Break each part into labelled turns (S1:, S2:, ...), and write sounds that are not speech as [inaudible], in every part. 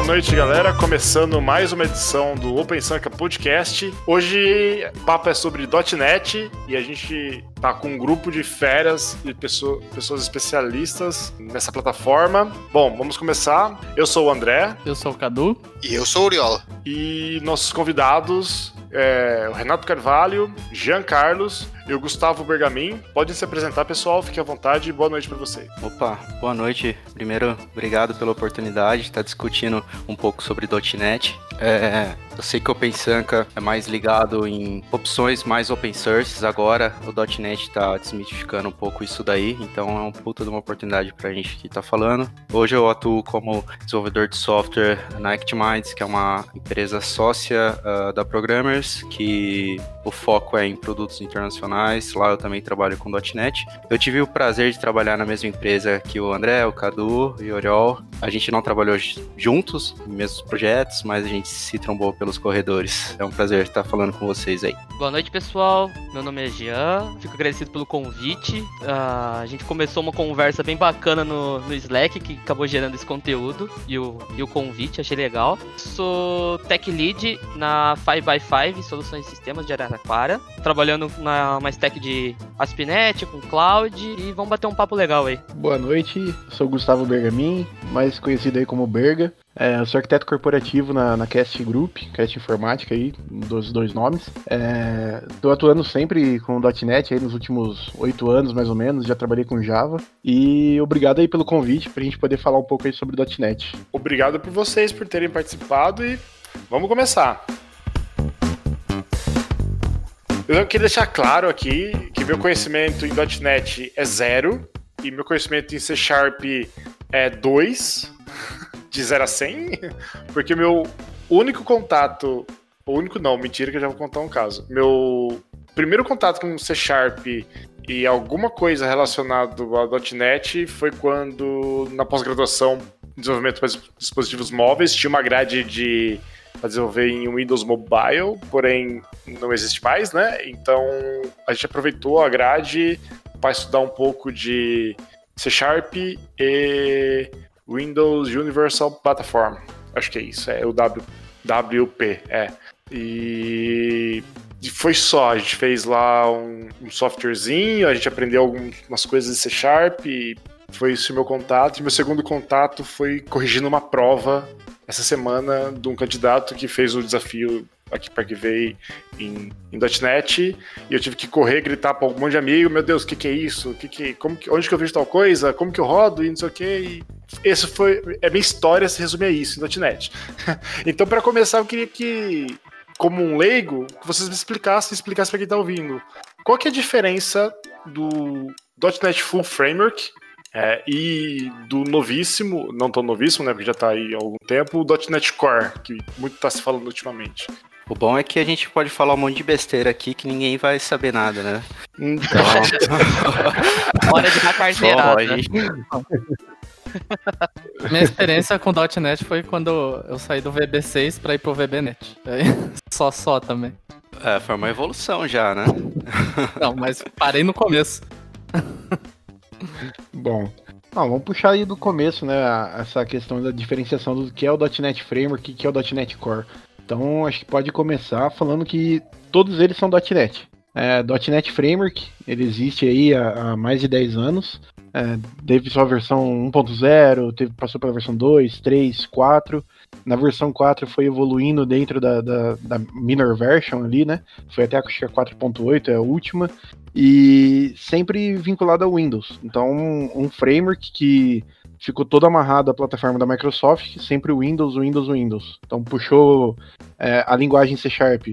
S1: Boa noite, galera. Começando mais uma edição do Open Sanka Podcast. Hoje o papo é sobre .NET e a gente tá com um grupo de férias e pessoa, pessoas especialistas nessa plataforma. Bom, vamos começar. Eu sou o André.
S2: Eu sou o Cadu.
S3: E eu sou o Uriola.
S1: E nossos convidados é, o Renato Carvalho, Jean Carlos e o Gustavo Bergamin. Podem se apresentar, pessoal. Fique à vontade. Boa noite para vocês.
S4: Opa, boa noite. Primeiro, obrigado pela oportunidade de estar discutindo um pouco sobre .NET. É, eu sei que o OpenSanka é mais ligado em opções mais open source. Agora o .NET está desmitificando um pouco isso daí, então é um puta de uma oportunidade para a gente que está falando. Hoje eu atuo como desenvolvedor de software na ActMinds, que é uma empresa sócia uh, da Programmers, que o foco é em produtos internacionais. Lá eu também trabalho com .NET. Eu tive o prazer de trabalhar na mesma empresa que o André, o Cadu e o Oriol. A gente não trabalhou juntos, nos mesmos projetos, mas a gente se trombou pelos corredores. É um prazer estar falando com vocês aí.
S2: Boa noite, pessoal. Meu nome é Jean. Fico agradecido pelo convite. Uh, a gente começou uma conversa bem bacana no, no Slack que acabou gerando esse conteúdo e o, e o convite, achei legal. Sou tech lead na 5x5 Soluções e Sistemas de Araraquara, trabalhando na uma stack de ASP.NET com Cloud e vamos bater um papo legal aí.
S5: Boa noite, sou Gustavo Bergamin, mais conhecido aí como Berga. É, eu sou arquiteto corporativo na, na Cast Group, Cast Informática aí, dos dois nomes. Estou é, atuando sempre com .NET aí nos últimos oito anos, mais ou menos, já trabalhei com Java. E obrigado aí pelo convite para a gente poder falar um pouco aí sobre .NET.
S1: Obrigado por vocês por terem participado e vamos começar. Eu queria deixar claro aqui que meu conhecimento em .NET é zero e meu conhecimento em C Sharp é 2 de 0 a 100, porque meu único contato, o único não, mentira que eu já vou contar um caso. Meu primeiro contato com C Sharp e alguma coisa relacionada ao .NET foi quando na pós-graduação desenvolvimento para dispositivos móveis tinha uma grade de para desenvolver em Windows Mobile, porém não existe mais, né? Então a gente aproveitou a grade para estudar um pouco de C Sharp e Windows Universal Platform. Acho que é isso, é o w, WP, é. E, foi só, a gente fez lá um, um softwarezinho, a gente aprendeu algumas coisas de C Sharp, foi isso o meu contato. E meu segundo contato foi corrigindo uma prova essa semana de um candidato que fez o desafio aqui para que em, em .NET e eu tive que correr, gritar para um monte de amigo, meu Deus, o que, que é isso? Que que, como que, onde que eu vejo tal coisa? Como que eu rodo? E não sei o que. Esse foi é minha história se resume a isso em .NET. [laughs] então para começar eu queria que como um leigo, vocês me explicassem, explicassem para quem está ouvindo. Qual que é a diferença do .NET Full Framework é, e do novíssimo, não tão novíssimo, né, porque já está aí há algum tempo, o .NET Core, que muito está se falando ultimamente.
S4: O bom é que a gente pode falar um monte de besteira aqui que ninguém vai saber nada, né? Então... [laughs]
S2: Hora de dar carteirada. Gente... [laughs]
S6: Minha experiência com .NET foi quando eu saí do VB6 para ir pro VBNet. [laughs] Só só também.
S4: É, foi uma evolução já, né?
S6: Não, mas parei no começo.
S5: Bom, não, vamos puxar aí do começo, né? Essa questão da diferenciação do que é o .NET Framework e que é o .NET Core. Então, acho que pode começar falando que todos eles são .NET. É, .NET Framework, ele existe aí há, há mais de 10 anos. É, teve sua versão 1.0, passou pela versão 2, 3, 4. Na versão 4 foi evoluindo dentro da, da, da minor version ali, né? Foi até a 4.8 é a última. E sempre vinculado ao Windows. Então, um framework que ficou todo amarrado à plataforma da Microsoft, sempre Windows, Windows, Windows. Então puxou é, a linguagem C Sharp,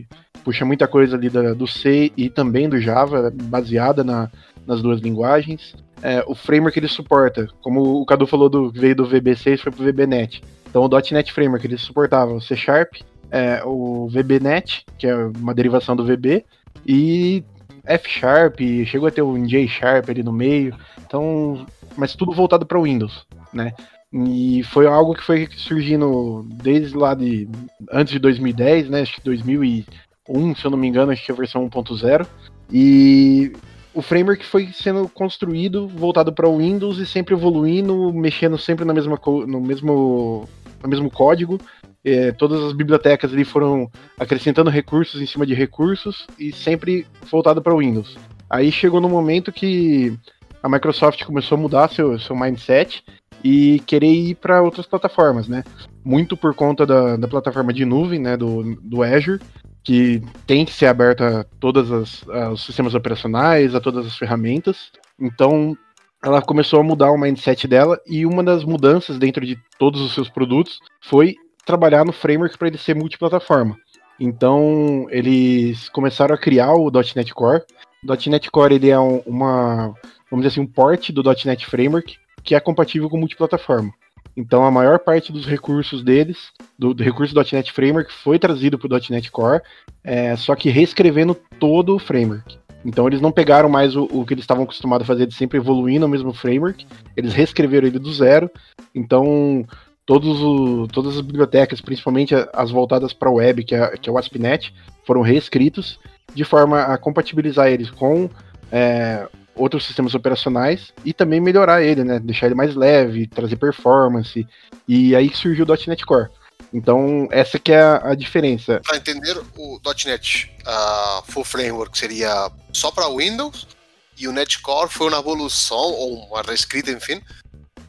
S5: puxa muita coisa ali da, do C e também do Java, baseada na, nas duas linguagens. É, o framework ele suporta, como o Cadu falou do veio do VB6 foi pro VBNet. Então o .NET Framework ele suportava o C Sharp, é, o VBNet, que é uma derivação do VB, e F Sharp, chegou a ter o J Sharp ali no meio. Então, mas tudo voltado para o Windows né? E foi algo que foi surgindo desde lá de antes de 2010, né? Acho que 2001, se eu não me engano, acho que é a versão 1.0. E o framework foi sendo construído voltado para o Windows e sempre evoluindo, mexendo sempre na mesma no mesmo o mesmo código, é, todas as bibliotecas ali foram acrescentando recursos em cima de recursos e sempre voltado para Windows. Aí chegou no momento que a Microsoft começou a mudar seu, seu mindset e querer ir para outras plataformas, né? Muito por conta da, da plataforma de nuvem, né, do, do Azure, que tem que ser aberta a todos os sistemas operacionais, a todas as ferramentas. Então, ela começou a mudar o mindset dela e uma das mudanças dentro de todos os seus produtos foi trabalhar no framework para ele ser multiplataforma. Então, eles começaram a criar o .NET Core. O .NET Core ele é um, uma, vamos dizer assim, um port do .NET Framework que é compatível com multiplataforma. Então, a maior parte dos recursos deles, do, do recurso do .NET Framework, foi trazido para o .NET Core, é, só que reescrevendo todo o framework. Então eles não pegaram mais o, o que eles estavam acostumados a fazer de sempre evoluir no mesmo framework, eles reescreveram ele do zero. Então todos o, todas as bibliotecas, principalmente as voltadas para a web, que é, que é o ASP.NET, foram reescritos de forma a compatibilizar eles com é, outros sistemas operacionais e também melhorar ele, né? Deixar ele mais leve, trazer performance. E aí surgiu o .NET Core. Então, essa que é a, a diferença.
S3: Para entender, o .NET uh, Full Framework seria só para Windows e o NetCore foi uma evolução, ou uma reescrita, enfim,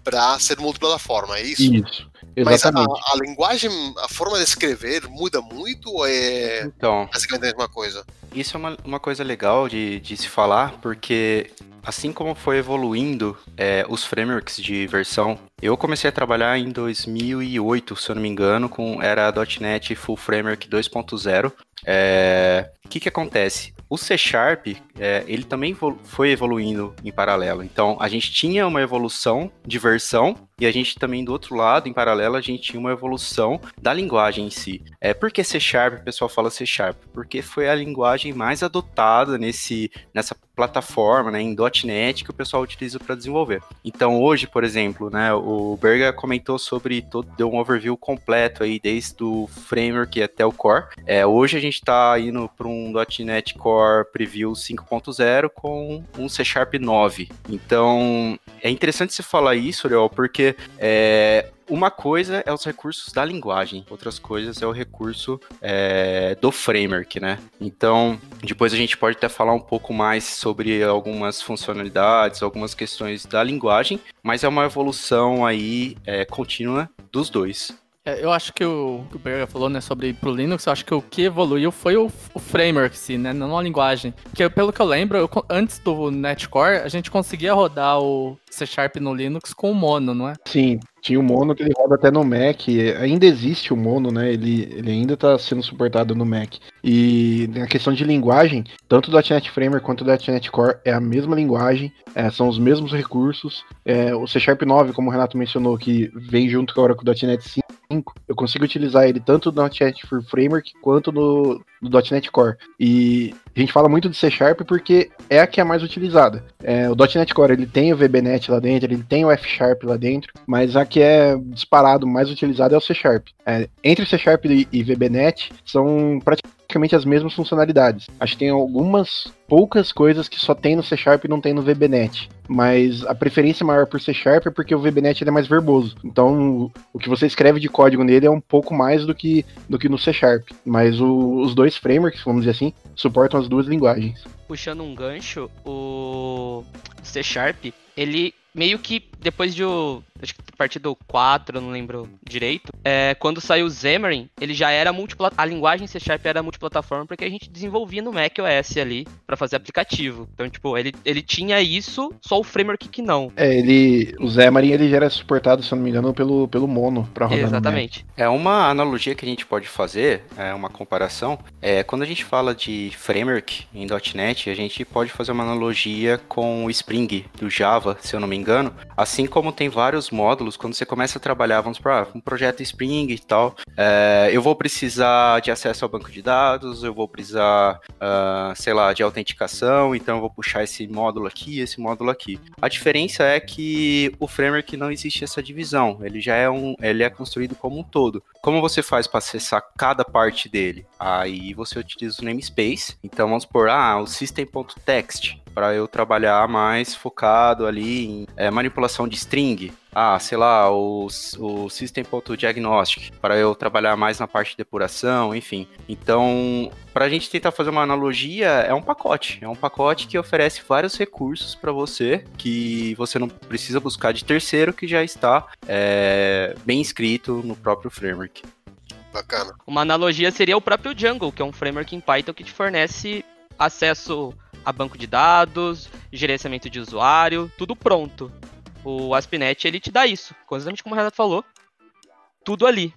S3: para ser multiplataforma, é isso?
S5: Isso. Exatamente.
S3: Mas a, a, linguagem, a forma de escrever muda muito ou é
S4: então,
S3: basicamente a mesma coisa?
S4: Isso é uma, uma coisa legal de, de se falar, porque assim como foi evoluindo é, os frameworks de versão, eu comecei a trabalhar em 2008, se eu não me engano, com era .NET Full Framework 2.0. É, o que que acontece? O C Sharp, é, ele também foi evoluindo em paralelo. Então, a gente tinha uma evolução de versão e a gente também, do outro lado, em paralelo, a gente tinha uma evolução da linguagem em si. É, por que C Sharp? O pessoal fala C Sharp. Porque foi a linguagem mais adotada nesse, nessa plataforma, né, em .NET, que o pessoal utiliza para desenvolver. Então, hoje, por exemplo, né, o Berga comentou sobre, todo, deu um overview completo aí, desde o framework até o core. É, hoje a gente está indo para um .NET Core Preview 5.0 com um C Sharp 9. Então, é interessante você falar isso, Ariel, porque é, uma coisa é os recursos da linguagem, outras coisas é o recurso é, do framework, né? Então, depois a gente pode até falar um pouco mais sobre algumas funcionalidades, algumas questões da linguagem, mas é uma evolução aí é, contínua dos dois.
S6: É, eu acho que o que o Berger falou, né, sobre pro Linux, eu acho que o que evoluiu foi o, o framework, sim, né, não a linguagem. Porque pelo que eu lembro, eu, antes do Netcore, a gente conseguia rodar o C Sharp no Linux com o Mono, não é?
S5: Sim, tinha o Mono que ele roda até no Mac. Ainda existe o Mono, né? Ele, ele ainda está sendo suportado no Mac. E na questão de linguagem, tanto o .NET Framework quanto o .NET Core é a mesma linguagem, é, são os mesmos recursos. É, o C Sharp 9, como o Renato mencionou, que vem junto com o .NET 5, eu consigo utilizar ele tanto no .NET Framework quanto no, no .NET Core. E a gente fala muito de C Sharp porque é a que é mais utilizada. É, o .NET Core ele tem o VBNet lá dentro, ele tem o F Sharp lá dentro, mas a que é disparado mais utilizada é o C Sharp. É, entre C Sharp e, e VBNet são praticamente as mesmas funcionalidades. Acho que tem algumas poucas coisas que só tem no C Sharp e não tem no VBNet. Mas a preferência maior por C Sharp é porque o VBNet é mais verboso. Então, o que você escreve de código nele é um pouco mais do que, do que no C Sharp. Mas o, os dois frameworks, vamos dizer assim, suportam as duas linguagens.
S2: Puxando um gancho, o C Sharp, ele meio que depois de o, acho que a partir do 4, não lembro direito, é, quando saiu o Xamarin, ele já era multiplataforma, a linguagem C Sharp era multiplataforma porque a gente desenvolvia no Mac OS ali para fazer aplicativo. Então, tipo, ele, ele tinha isso, só o framework que não.
S5: É, ele, o Xamarin ele já era suportado, se eu não me engano, pelo, pelo Mono para rodar
S2: Exatamente.
S4: É uma analogia que a gente pode fazer, é uma comparação, é quando a gente fala de framework em .NET, a gente pode fazer uma analogia com o Spring do Java, se eu não me engano, assim como tem vários módulos, quando você começa a trabalhar, vamos para um projeto Spring e tal, é, eu vou precisar de acesso ao banco de dados, eu vou precisar, uh, sei lá, de autenticação, então eu vou puxar esse módulo aqui, esse módulo aqui. A diferença é que o framework não existe essa divisão, ele já é um, ele é construído como um todo. Como você faz para acessar cada parte dele? Aí você utiliza o namespace. Então vamos por ah, o system.text para eu trabalhar mais focado ali em é, manipulação de string. Ah, sei lá, o, o System.diagnostic, para eu trabalhar mais na parte de depuração, enfim. Então, para a gente tentar fazer uma analogia, é um pacote. É um pacote que oferece vários recursos para você, que você não precisa buscar de terceiro, que já está é, bem escrito no próprio framework.
S3: Bacana.
S2: Uma analogia seria o próprio Django, que é um framework em Python que te fornece acesso a banco de dados, gerenciamento de usuário, tudo pronto. O AspNet ele te dá isso, exatamente como o Renato falou, tudo ali.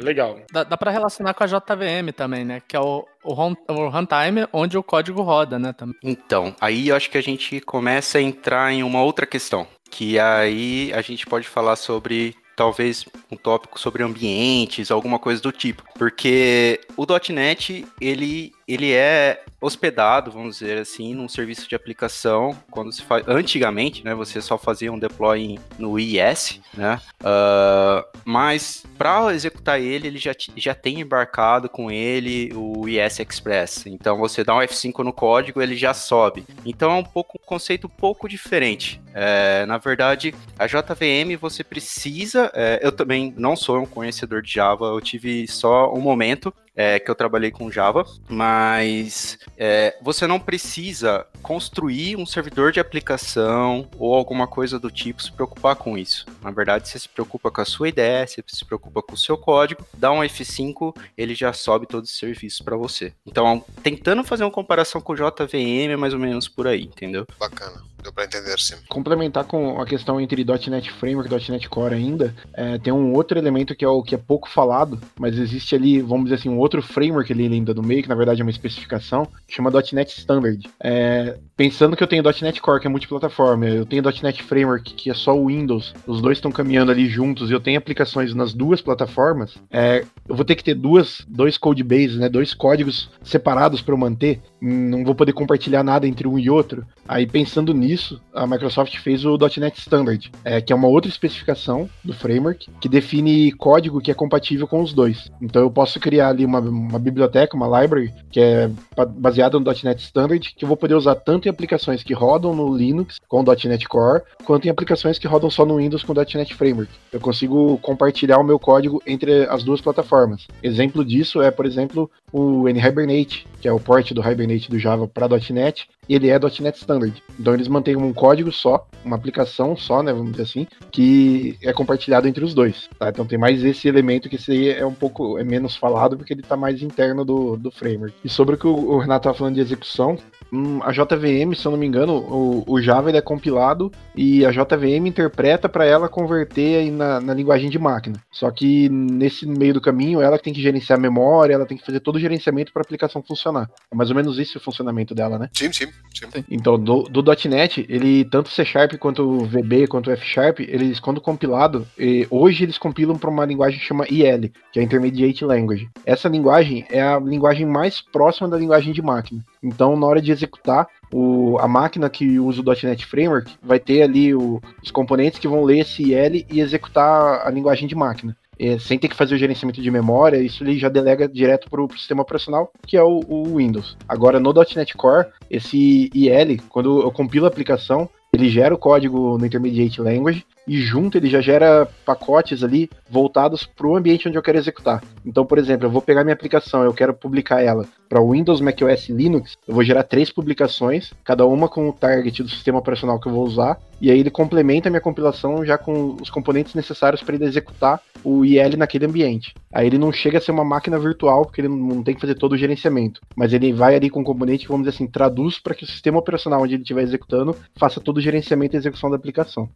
S1: Legal.
S6: Dá, dá para relacionar com a JVM também, né? Que é o, o, o runtime onde o código roda, né? Também.
S4: Então, aí eu acho que a gente começa a entrar em uma outra questão. Que aí a gente pode falar sobre talvez um tópico sobre ambientes, alguma coisa do tipo, porque o .NET ele ele é hospedado, vamos dizer assim, num serviço de aplicação. Quando se faz antigamente, né, você só fazia um deploy no IS, né? Uh, mas para executar ele, ele já, já tem embarcado com ele o IS Express. Então você dá um F5 no código, ele já sobe. Então é um pouco um conceito um pouco diferente. É, na verdade, a JVM você precisa. É, eu também não sou um conhecedor de Java, eu tive só um momento é, que eu trabalhei com Java, mas é, você não precisa construir um servidor de aplicação ou alguma coisa do tipo se preocupar com isso. Na verdade, você se preocupa com a sua ideia, você se preocupa com o seu código, dá um F5, ele já sobe todos os serviços para você. Então, tentando fazer uma comparação com o JVM, é mais ou menos por aí, entendeu?
S3: Bacana. Deu para entender, sim.
S5: Complementar com a questão entre .NET Framework e .NET Core ainda, é, tem um outro elemento que é o que é pouco falado, mas existe ali, vamos dizer assim, um outro framework ali ainda no meio, que na verdade é uma especificação, que chama .NET Standard. É, pensando que eu tenho .NET Core, que é multiplataforma, eu tenho .NET Framework, que é só o Windows, os dois estão caminhando ali juntos, e eu tenho aplicações nas duas plataformas, é, eu vou ter que ter duas, dois codebases, né, dois códigos separados para eu manter, não vou poder compartilhar nada entre um e outro. Aí pensando nisso, a Microsoft fez o .NET Standard, é, que é uma outra especificação do framework que define código que é compatível com os dois. Então eu posso criar ali uma, uma biblioteca, uma library, que é baseada no .NET Standard, que eu vou poder usar tanto em aplicações que rodam no Linux com .NET Core, quanto em aplicações que rodam só no Windows com .NET Framework. Eu consigo compartilhar o meu código entre as duas plataformas. Exemplo disso é, por exemplo, o NHibernate, que é o port do Hibernate do Java para .NET, ele é .NET Standard. Então eles mantêm um código só, uma aplicação só, né, vamos dizer assim, que é compartilhado entre os dois. Tá? Então tem mais esse elemento que esse aí é um pouco é menos falado porque ele está mais interno do, do framework. E sobre o que o Renato estava falando de execução, hum, a JVM, se eu não me engano, o, o Java ele é compilado e a JVM interpreta para ela converter aí na, na, linguagem de máquina. Só que nesse meio do caminho, ela tem que gerenciar a memória, ela tem que fazer todo o gerenciamento para a aplicação funcionar. É mais ou menos esse o funcionamento dela, né?
S3: Sim, sim. Sim.
S5: Então, do, do .NET, ele tanto C Sharp quanto VB quanto F Sharp, eles quando compilado, hoje eles compilam para uma linguagem que chama IL, que é Intermediate Language. Essa linguagem é a linguagem mais próxima da linguagem de máquina. Então, na hora de executar, o, a máquina que usa o .NET Framework vai ter ali o, os componentes que vão ler esse IL e executar a linguagem de máquina. É, sem ter que fazer o gerenciamento de memória, isso ele já delega direto para o sistema operacional, que é o, o, Windows. Agora, no .NET Core, esse IL, quando eu compilo a aplicação, ele gera o código no Intermediate Language e junto ele já gera pacotes ali voltados para o ambiente onde eu quero executar. Então, por exemplo, eu vou pegar minha aplicação, eu quero publicar ela para Windows, macOS e Linux, eu vou gerar três publicações, cada uma com o target do sistema operacional que eu vou usar, e aí ele complementa a minha compilação já com os componentes necessários para ele executar o IL naquele ambiente. Aí ele não chega a ser uma máquina virtual, porque ele não tem que fazer todo o gerenciamento, mas ele vai ali com o componente vamos dizer assim, traduz para que o sistema operacional onde ele estiver executando faça todo o gerenciamento e execução da aplicação.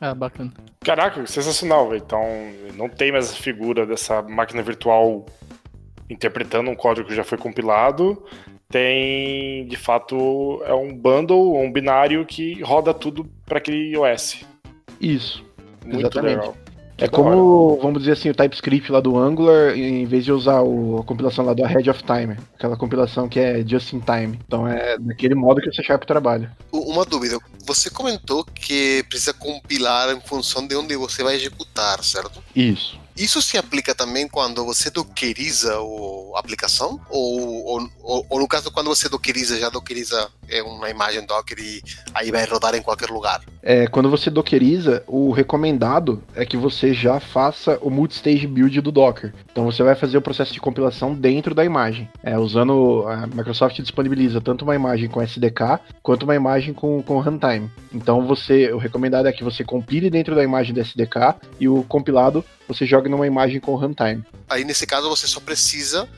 S6: É, bacana.
S1: Caraca, sensacional, velho. Então, não tem mais a figura dessa máquina virtual interpretando um código que já foi compilado. Tem, de fato, é um bundle, um binário que roda tudo para aquele OS.
S5: Isso. Muito exatamente. legal. É como, vamos dizer assim, o TypeScript lá do Angular, em vez de usar o, a compilação lá do Ahead of Time, aquela compilação que é just in time. Então é daquele modo que o C Sharp trabalha.
S3: Uma dúvida, você comentou que precisa compilar em função de onde você vai executar, certo?
S5: Isso.
S3: Isso se aplica também quando você dockeriza a aplicação? Ou, ou, ou, ou, no caso, quando você dockeriza, já dockeriza é, uma imagem Docker e aí vai rodar em qualquer lugar?
S5: É, quando você dockeriza, o recomendado é que você já faça o multi-stage build do Docker. Então você vai fazer o processo de compilação dentro da imagem. É, usando. A Microsoft disponibiliza tanto uma imagem com SDK quanto uma imagem com, com runtime. Então você. O recomendado é que você compile dentro da imagem do SDK e o compilado você joga numa imagem com runtime.
S3: Aí nesse caso você só precisa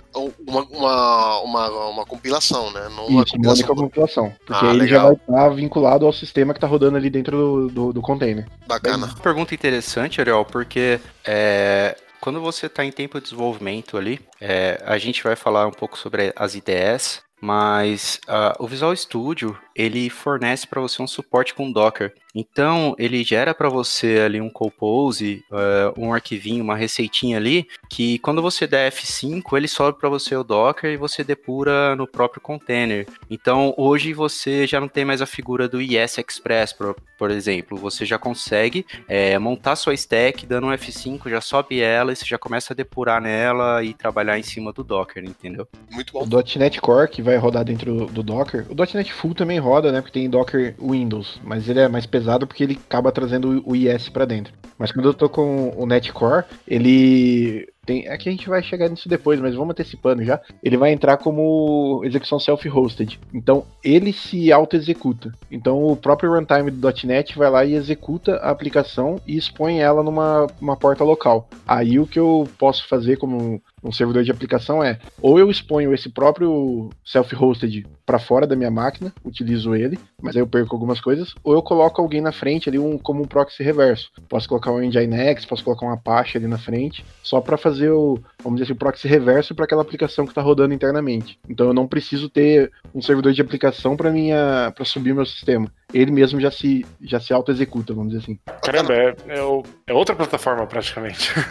S3: uma, uma, uma, uma compilação, né? Não uma
S5: Isso, compilação. uma compilação. Porque ah, ele legal. já vai estar vinculado ao sistema que está rodando ali dentro do, do, do container.
S3: Bacana.
S4: Uma pergunta interessante, Ariel, porque é, quando você está em tempo de desenvolvimento ali, é, a gente vai falar um pouco sobre as IDEs, mas uh, o Visual Studio ele fornece para você um suporte com Docker. Então, ele gera para você ali um compose, uh, um arquivinho, uma receitinha ali, que quando você der F5, ele sobe para você o Docker e você depura no próprio container. Então, hoje você já não tem mais a figura do IS Express, por, por exemplo. Você já consegue é, montar sua stack, dando um F5, já sobe ela e você já começa a depurar nela e trabalhar em cima do Docker, entendeu?
S3: Muito bom.
S5: O .NET Core, que vai rodar dentro do Docker, o .NET Full também roda, né? Porque tem Docker Windows, mas ele é mais pesado porque ele acaba trazendo o IS para dentro. Mas quando eu tô com o Netcore, ele tem, aqui a gente vai chegar nisso depois, mas vamos antecipando já. Ele vai entrar como execução self-hosted. Então, ele se auto-executa. Então, o próprio runtime do .NET vai lá e executa a aplicação e expõe ela numa uma porta local. Aí, o que eu posso fazer como um servidor de aplicação é ou eu exponho esse próprio self-hosted para fora da minha máquina, utilizo ele, mas aí eu perco algumas coisas, ou eu coloco alguém na frente ali um, como um proxy reverso. Posso colocar um Nginx, posso colocar uma Apache ali na frente, só para fazer o, vamos dizer assim, o proxy reverso para aquela aplicação que está rodando internamente. Então eu não preciso ter um servidor de aplicação para minha para subir meu sistema ele mesmo já se, já se auto-executa, vamos dizer assim.
S1: Caramba, é, é, é outra plataforma praticamente. [laughs]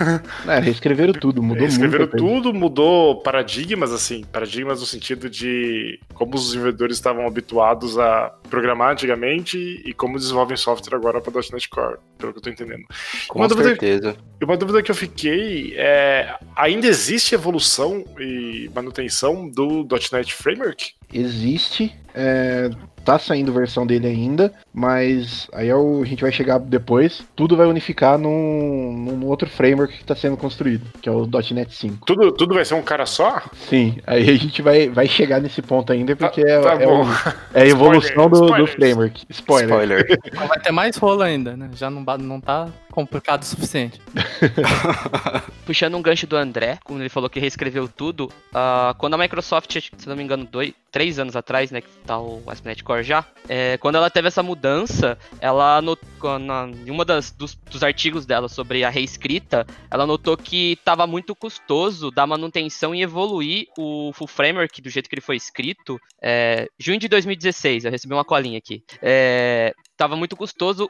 S5: É, reescreveram tudo, mudou
S1: reescreveram muito. Reescreveram tudo, mudou paradigmas, assim, paradigmas no sentido de como os desenvolvedores estavam habituados a programar antigamente e como desenvolvem software agora para .NET Core, pelo que eu estou entendendo.
S4: Com uma certeza.
S1: Dúvida, uma dúvida que eu fiquei é, ainda existe evolução e manutenção do .NET Framework?
S5: Existe, é, tá saindo versão dele ainda, mas aí é o, a gente vai chegar depois, tudo vai unificar num, num outro framework que está sendo construído, que é o .NET 5.
S1: Tudo, tudo vai ser um cara só?
S5: Sim, aí a gente vai, vai chegar nesse ponto ainda, porque tá, é, tá é, o, é, a [laughs] evolução do, do, framework. Spoiler. Spoiler.
S6: vai ter mais rolo ainda, né? Já não, não tá complicado o suficiente. [laughs]
S2: Puxando um gancho do André, quando ele falou que reescreveu tudo, uh, quando a Microsoft, se não me engano, dois, três anos atrás, né, que tá o ASP.NET Core já, é, quando ela teve essa mudança, ela notou, na, em uma das, dos, dos, artigos dela sobre a reescrita, ela notou que estava muito custoso dar manutenção e evoluir o full framework do jeito que ele foi escrito. É, junho de 2016, eu recebi uma colinha aqui. É, estava muito custoso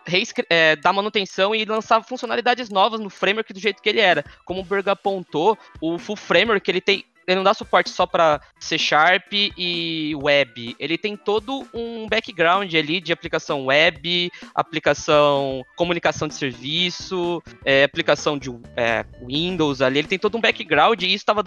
S2: é, dar manutenção e lançar funcionalidades novas no framework do jeito que ele era. Como o Berg apontou, o full framework ele tem ele não dá suporte só para C Sharp e web. Ele tem todo um background ali de aplicação web, aplicação comunicação de serviço, é, aplicação de é, Windows ali. Ele tem todo um background e isso tava,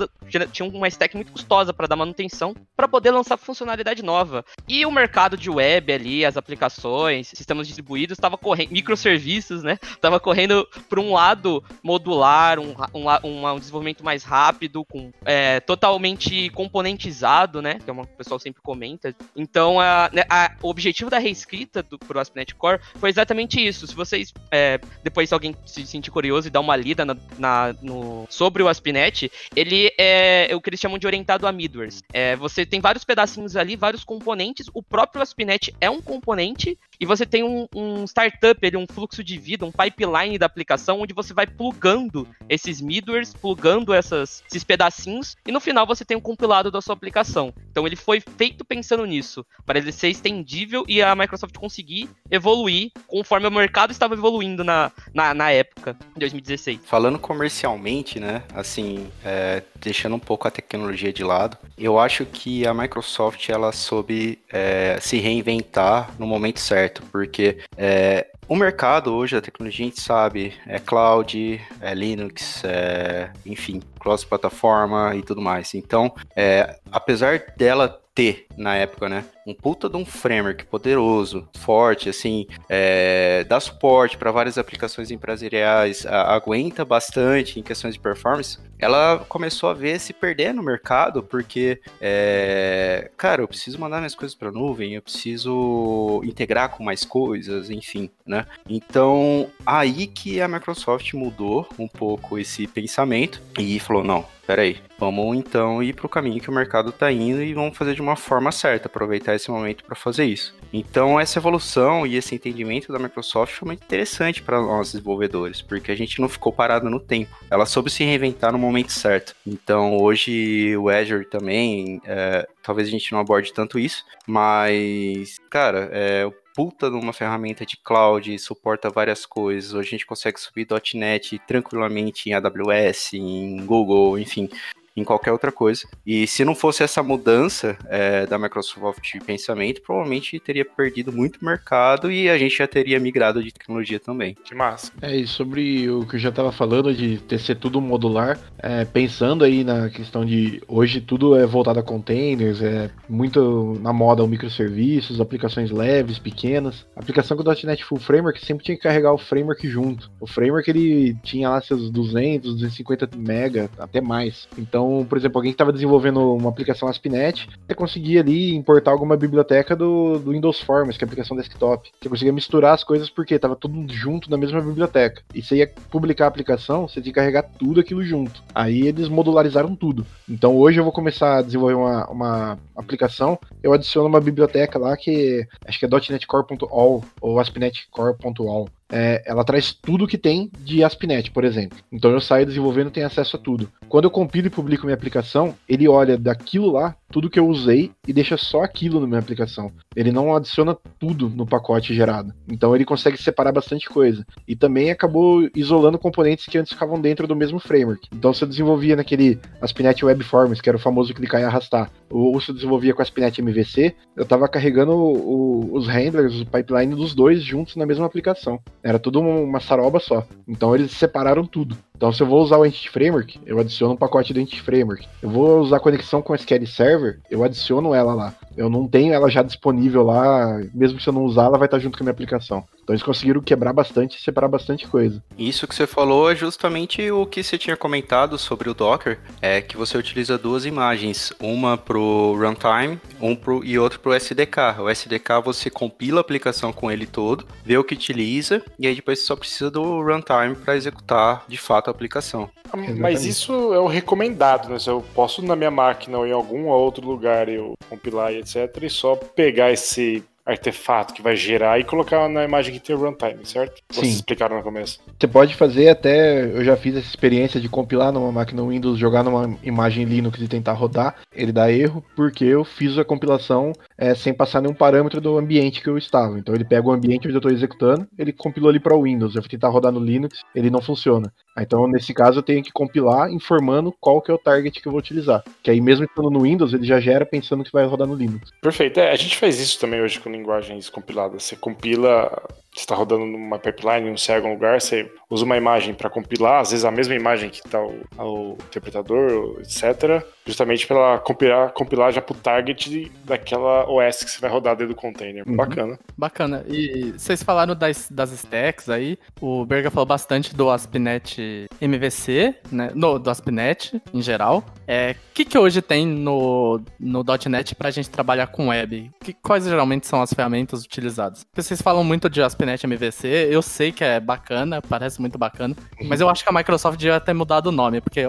S2: tinha uma stack muito custosa para dar manutenção para poder lançar funcionalidade nova. E o mercado de web ali, as aplicações, sistemas distribuídos, estava correndo, microserviços, né? Tava correndo para um lado modular, um, um, um, desenvolvimento mais rápido, com é, totalmente componentizado, né? Que é uma que o pessoal sempre comenta. Então, a, né, a, o objetivo da reescrita do, pro ASP.NET Core foi exatamente isso. Se vocês, é, depois se alguém se sentir curioso e dar uma lida na, na, no, sobre o ASP.NET, ele é o que eles chamam de orientado a middlewares. É, você tem vários pedacinhos ali, vários componentes. O próprio ASP.NET é um componente e você tem um, um startup, ele, um fluxo de vida, um pipeline da aplicação, onde você vai plugando esses middlewares, plugando essas, esses pedacinhos, e no final você tem um compilado da sua aplicação. Então ele foi feito pensando nisso, para ele ser estendível e a Microsoft conseguir evoluir conforme o mercado estava evoluindo na, na, na época, em 2016.
S4: Falando comercialmente, né, assim, é, deixando um pouco a tecnologia de lado, eu acho que a Microsoft ela soube é, se reinventar no momento certo, porque é, o mercado hoje, a tecnologia, a gente sabe, é cloud, é Linux, é, enfim, cross-plataforma e tudo mais. Então, é, apesar dela ter na época, né? Um puta de um framework poderoso, forte, assim, é, dá suporte para várias aplicações empresariais, a, aguenta bastante em questões de performance. Ela começou a ver se perder no mercado, porque, é, cara, eu preciso mandar minhas coisas para nuvem, eu preciso integrar com mais coisas, enfim, né? Então, aí que a Microsoft mudou um pouco esse pensamento e falou: não, peraí, vamos então ir para o caminho que o mercado está indo e vamos fazer de uma forma certa, aproveitar esse momento para fazer isso. Então, essa evolução e esse entendimento da Microsoft foi muito interessante para nós desenvolvedores, porque a gente não ficou parado no tempo. Ela soube se reinventar no momento certo. Então, hoje o Azure também, é, talvez a gente não aborde tanto isso, mas, cara, é, puta de uma ferramenta de cloud, suporta várias coisas. Hoje a gente consegue subir .NET tranquilamente em AWS, em Google, enfim em qualquer outra coisa. E se não fosse essa mudança é, da Microsoft de pensamento, provavelmente teria perdido muito mercado e a gente já teria migrado de tecnologia também.
S1: Que massa.
S5: É, e sobre o que eu já estava falando de ter ser tudo modular, é, pensando aí na questão de hoje tudo é voltado a containers, é muito na moda o microserviços, aplicações leves, pequenas. A aplicação com o .NET Full Framework sempre tinha que carregar o framework junto. O framework ele tinha lá seus 200, 250 mega, até mais. Então então, por exemplo, alguém que estava desenvolvendo uma aplicação ASP.NET, você conseguia ali importar alguma biblioteca do, do Windows Forms, que é a aplicação desktop. Você conseguia misturar as coisas porque estava tudo junto na mesma biblioteca. E você ia publicar a aplicação, você tinha que carregar tudo aquilo junto. Aí eles modularizaram tudo. Então hoje eu vou começar a desenvolver uma, uma aplicação, eu adiciono uma biblioteca lá que acho que é .NETCore.all ou ASP.NET Core.all é, ela traz tudo que tem de ASP.NET, por exemplo. Então eu saio desenvolvendo e tenho acesso a tudo. Quando eu compilo e publico minha aplicação, ele olha daquilo lá, tudo que eu usei, e deixa só aquilo na minha aplicação. Ele não adiciona tudo no pacote gerado. Então ele consegue separar bastante coisa. E também acabou isolando componentes que antes ficavam dentro do mesmo framework. Então se eu desenvolvia naquele ASP.NET Web Forms, que era o famoso clicar e arrastar, ou se eu desenvolvia com ASP.NET MVC, eu estava carregando o, os handlers, o pipeline dos dois juntos na mesma aplicação. Era tudo uma saroba só. Então eles separaram tudo. Então, se eu vou usar o Entity Framework, eu adiciono um pacote do Entity Framework. Eu vou usar conexão com SQL Server, eu adiciono ela lá. Eu não tenho ela já disponível lá, mesmo se eu não usar, ela vai estar junto com a minha aplicação. Então eles conseguiram quebrar bastante e separar bastante coisa.
S4: Isso que você falou é justamente o que você tinha comentado sobre o Docker, é que você utiliza duas imagens, uma pro runtime, um pro, e outra pro SDK. O SDK você compila a aplicação com ele todo, vê o que utiliza e aí depois você só precisa do runtime para executar de fato a aplicação.
S1: Mas isso é o recomendado, né? Se eu posso na minha máquina ou em algum outro lugar eu compilar e etc, e só pegar esse artefato que vai gerar e colocar na imagem que tem o runtime, certo?
S5: Sim.
S1: Vocês explicaram no começo.
S5: Você pode fazer até, eu já fiz essa experiência de compilar numa máquina Windows, jogar numa imagem Linux e tentar rodar, ele dá erro porque eu fiz a compilação é, sem passar nenhum parâmetro do ambiente que eu estava. Então ele pega o ambiente onde eu estou executando, ele compilou ali para o Windows, eu vou tentar rodar no Linux, ele não funciona. Então nesse caso eu tenho que compilar informando qual que é o target que eu vou utilizar. Que aí mesmo estando no Windows, ele já gera pensando que vai rodar no Linux.
S1: Perfeito. É, a gente faz isso também hoje com linguagens compiladas. Você compila você está rodando numa pipeline, não sei, em algum lugar, você usa uma imagem para compilar, às vezes a mesma imagem que está o, o, interpretador, etc., justamente para compilar, compilar já para o target daquela OS que você vai rodar dentro do container. Uhum. Bacana.
S6: Bacana. E vocês falaram das, das stacks aí, o Berger falou bastante do ASP.NET MVC, né, no, do ASP.NET em geral. O é, que, que hoje tem no, no .NET para a gente trabalhar com web? Que, quais geralmente são as ferramentas utilizadas? Porque vocês falam muito de ASP.NET ASP.NET MVC. Eu sei que é bacana, parece muito bacana, mas eu acho que a Microsoft devia ter mudado o nome, porque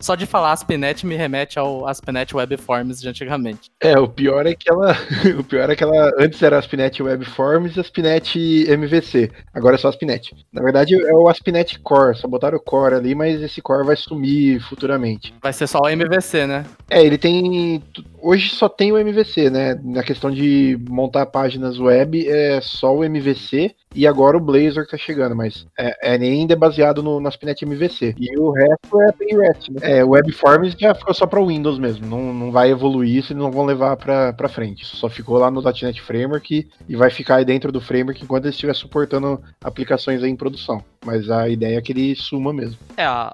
S6: só de falar ASP.NET me remete ao ASP.NET Web Forms de antigamente.
S5: É, o pior é que ela, [laughs] o pior é que ela antes era ASP.NET Web Forms e ASP.NET MVC. Agora é só ASP.NET. Na verdade é o ASP.NET Core, só botaram o Core ali, mas esse Core vai sumir futuramente.
S6: Vai ser só o MVC, né?
S5: É, ele tem hoje só tem o MVC, né? Na questão de montar páginas web, é só o MVC e agora o Blazor tá chegando, mas é, é ainda é baseado no, no ASP.NET MVC. E o resto é bem REST, né? É, o WebForms já ficou só para Windows mesmo, não, não vai evoluir isso e não vão levar para frente. Só ficou lá no .NET Framework e vai ficar aí dentro do framework enquanto ele estiver suportando aplicações aí em produção. Mas a ideia é que ele suma mesmo.
S2: É, a,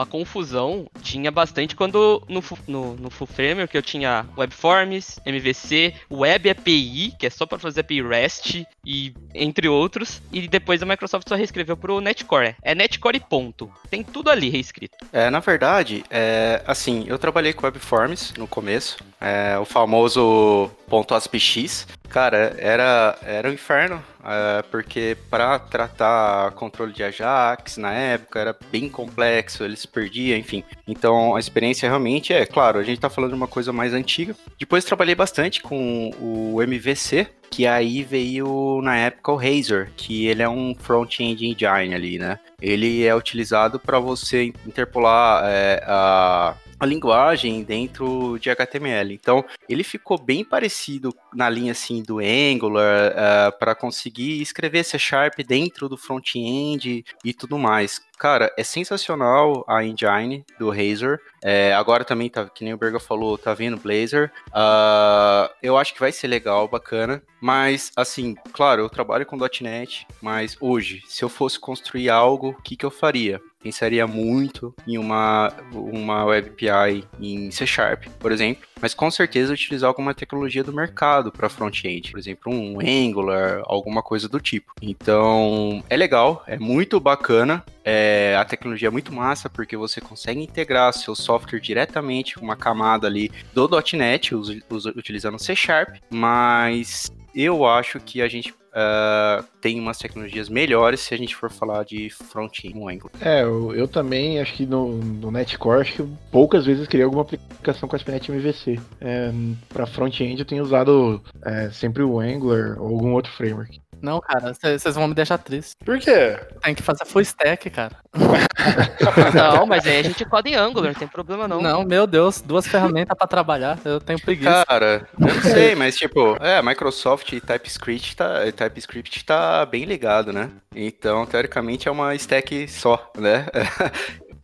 S2: a confusão tinha bastante quando no, no, no Full Framework eu tinha WebForms, MVC, Web API, que é só para fazer API REST e entre outros. E depois a Microsoft só reescreveu pro Netcore. É Netcore ponto. Tem tudo ali reescrito.
S4: É, na verdade, é, assim, eu trabalhei com WebForms no começo, é, o famoso .aspx. Cara, era, era um inferno, é, porque para tratar controle de Ajax na época era bem complexo, eles perdiam, enfim. Então a experiência realmente é, claro, a gente tá falando de uma coisa mais antiga. Depois trabalhei bastante com o MVC, que aí veio na época o Razor, que ele é um front-end engine ali, né? Ele é utilizado para você interpolar é, a a linguagem dentro de HTML. Então, ele ficou bem parecido na linha assim do Angular uh, eh, para conseguir escrever C dentro do front-end e tudo mais. Cara, é sensacional a engine do Razor. É, agora também, tá, que nem o Berga falou, tá vindo Blazor. Uh, eu acho que vai ser legal, bacana. Mas, assim, claro, eu trabalho com .NET, mas hoje, se eu fosse construir algo, o que, que eu faria? pensaria muito em uma, uma Web API em C Sharp, por exemplo, mas com certeza utilizar alguma tecnologia do mercado para front-end, por exemplo, um Angular, alguma coisa do tipo. Então, é legal, é muito bacana, é, a tecnologia é muito massa porque você consegue integrar seu software diretamente com uma camada ali do .NET, utilizando C Sharp, mas eu acho que a gente uh, tem umas tecnologias melhores se a gente for falar de front-end no Angular.
S5: É, eu, eu, também acho que no, no Netcore, acho que poucas vezes criei alguma aplicação com a SPNet MVC. É, para front-end eu tenho usado é, sempre o Angular ou algum outro framework.
S6: Não, cara, vocês vão me deixar triste.
S1: Por quê?
S6: Tem que fazer full stack, cara. [laughs]
S2: não, mas aí a gente coda em Angular, não tem problema não.
S6: Não, meu Deus, duas ferramentas pra trabalhar, eu tenho preguiça.
S4: Cara, eu não sei, mas tipo, é, Microsoft e TypeScript tá, TypeScript tá bem ligado, né? Então, teoricamente é uma stack só, né?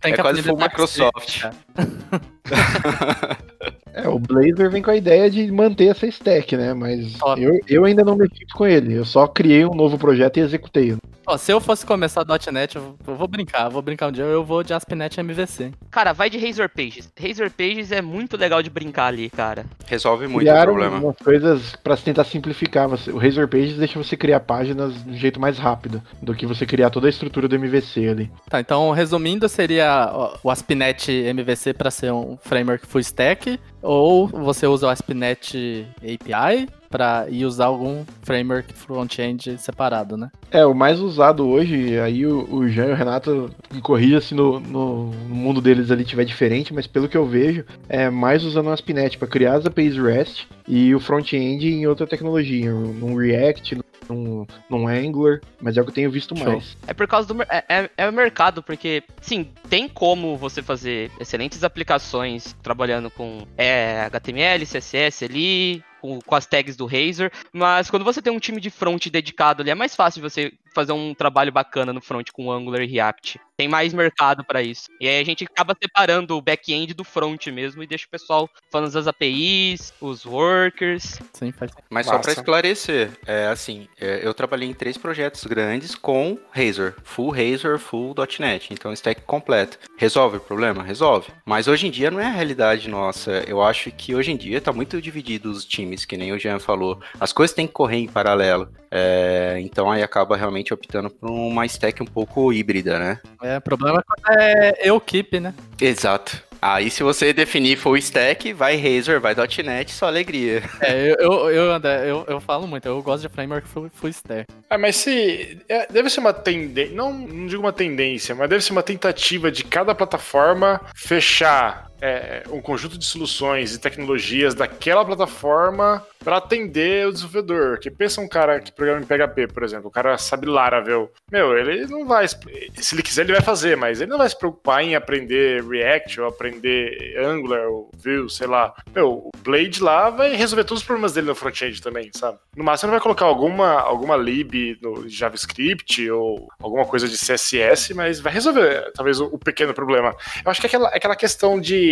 S6: Tem é
S4: quase full Microsoft. [laughs]
S5: É, o Blazor vem com a ideia de manter essa stack, né? Mas eu, eu ainda não mexi com ele. Eu só criei um novo projeto e executei.
S6: Ó, se eu fosse começar .NET, eu vou brincar. vou brincar um dia, eu vou de ASP.NET MVC.
S2: Cara, vai de Razor Pages. Razor Pages é muito legal de brincar ali, cara.
S4: Resolve muito Criaram o problema.
S5: umas coisas para tentar simplificar. Você, o Razor Pages deixa você criar páginas de um jeito mais rápido do que você criar toda a estrutura do MVC ali.
S6: Tá, então resumindo, seria o ASP.NET MVC para ser um framework full stack ou você usa o ASP.NET API para ir usar algum framework front-end separado, né?
S5: É, o mais usado hoje, aí o, o Jean e o Renato me corrija se no, no, mundo deles ali tiver diferente, mas pelo que eu vejo, é mais usando o ASP.NET para criar as APIs REST e o front-end em outra tecnologia, num React, num, num Angular, mas é o que eu tenho visto Show. mais.
S2: É por causa do é, é, é, o mercado, porque sim, tem como você fazer excelentes aplicações trabalhando com é, HTML, CSS ali, com, com, as tags do Razer, mas quando você tem um time de front dedicado ali, é mais fácil você fazer um trabalho bacana no front com Angular e React. Tem mais mercado para isso. E aí a gente acaba separando o back-end do front mesmo e deixa o pessoal falando das APIs, os workers.
S4: Sim, faz. Mas só para esclarecer, é assim, é, eu trabalhei em três projetos grandes com Razor, full Razor, full .NET, então stack completo. Resolve o problema? Resolve. Mas hoje em dia não é a realidade nossa. Eu acho que hoje em dia tá muito dividido os times, que nem o Jean falou. As coisas têm que correr em paralelo. É, então aí acaba realmente optando por uma stack um pouco híbrida, né?
S6: É, o problema é eu keep, né?
S4: Exato. Aí se você definir full stack, vai Razor, vai .NET, só alegria. [laughs]
S6: É, eu, eu, eu, André, eu, eu falo muito, eu gosto de framework full, full stack.
S1: É, mas se... É, deve ser uma tendência, não, não digo uma tendência, mas deve ser uma tentativa de cada plataforma fechar é, um conjunto de soluções e tecnologias daquela plataforma para atender o desenvolvedor. Que pensa um cara que programa em PHP, por exemplo, o cara sabe Laravel. Meu, ele não vai. Se ele quiser, ele vai fazer, mas ele não vai se preocupar em aprender React ou aprender Angular ou Vue, sei lá. Meu, o Blade lá vai resolver todos os problemas dele no front-end também, sabe? No máximo, ele vai colocar alguma, alguma lib no JavaScript ou alguma coisa de CSS, mas vai resolver talvez o, o pequeno problema. Eu acho que é aquela, aquela questão de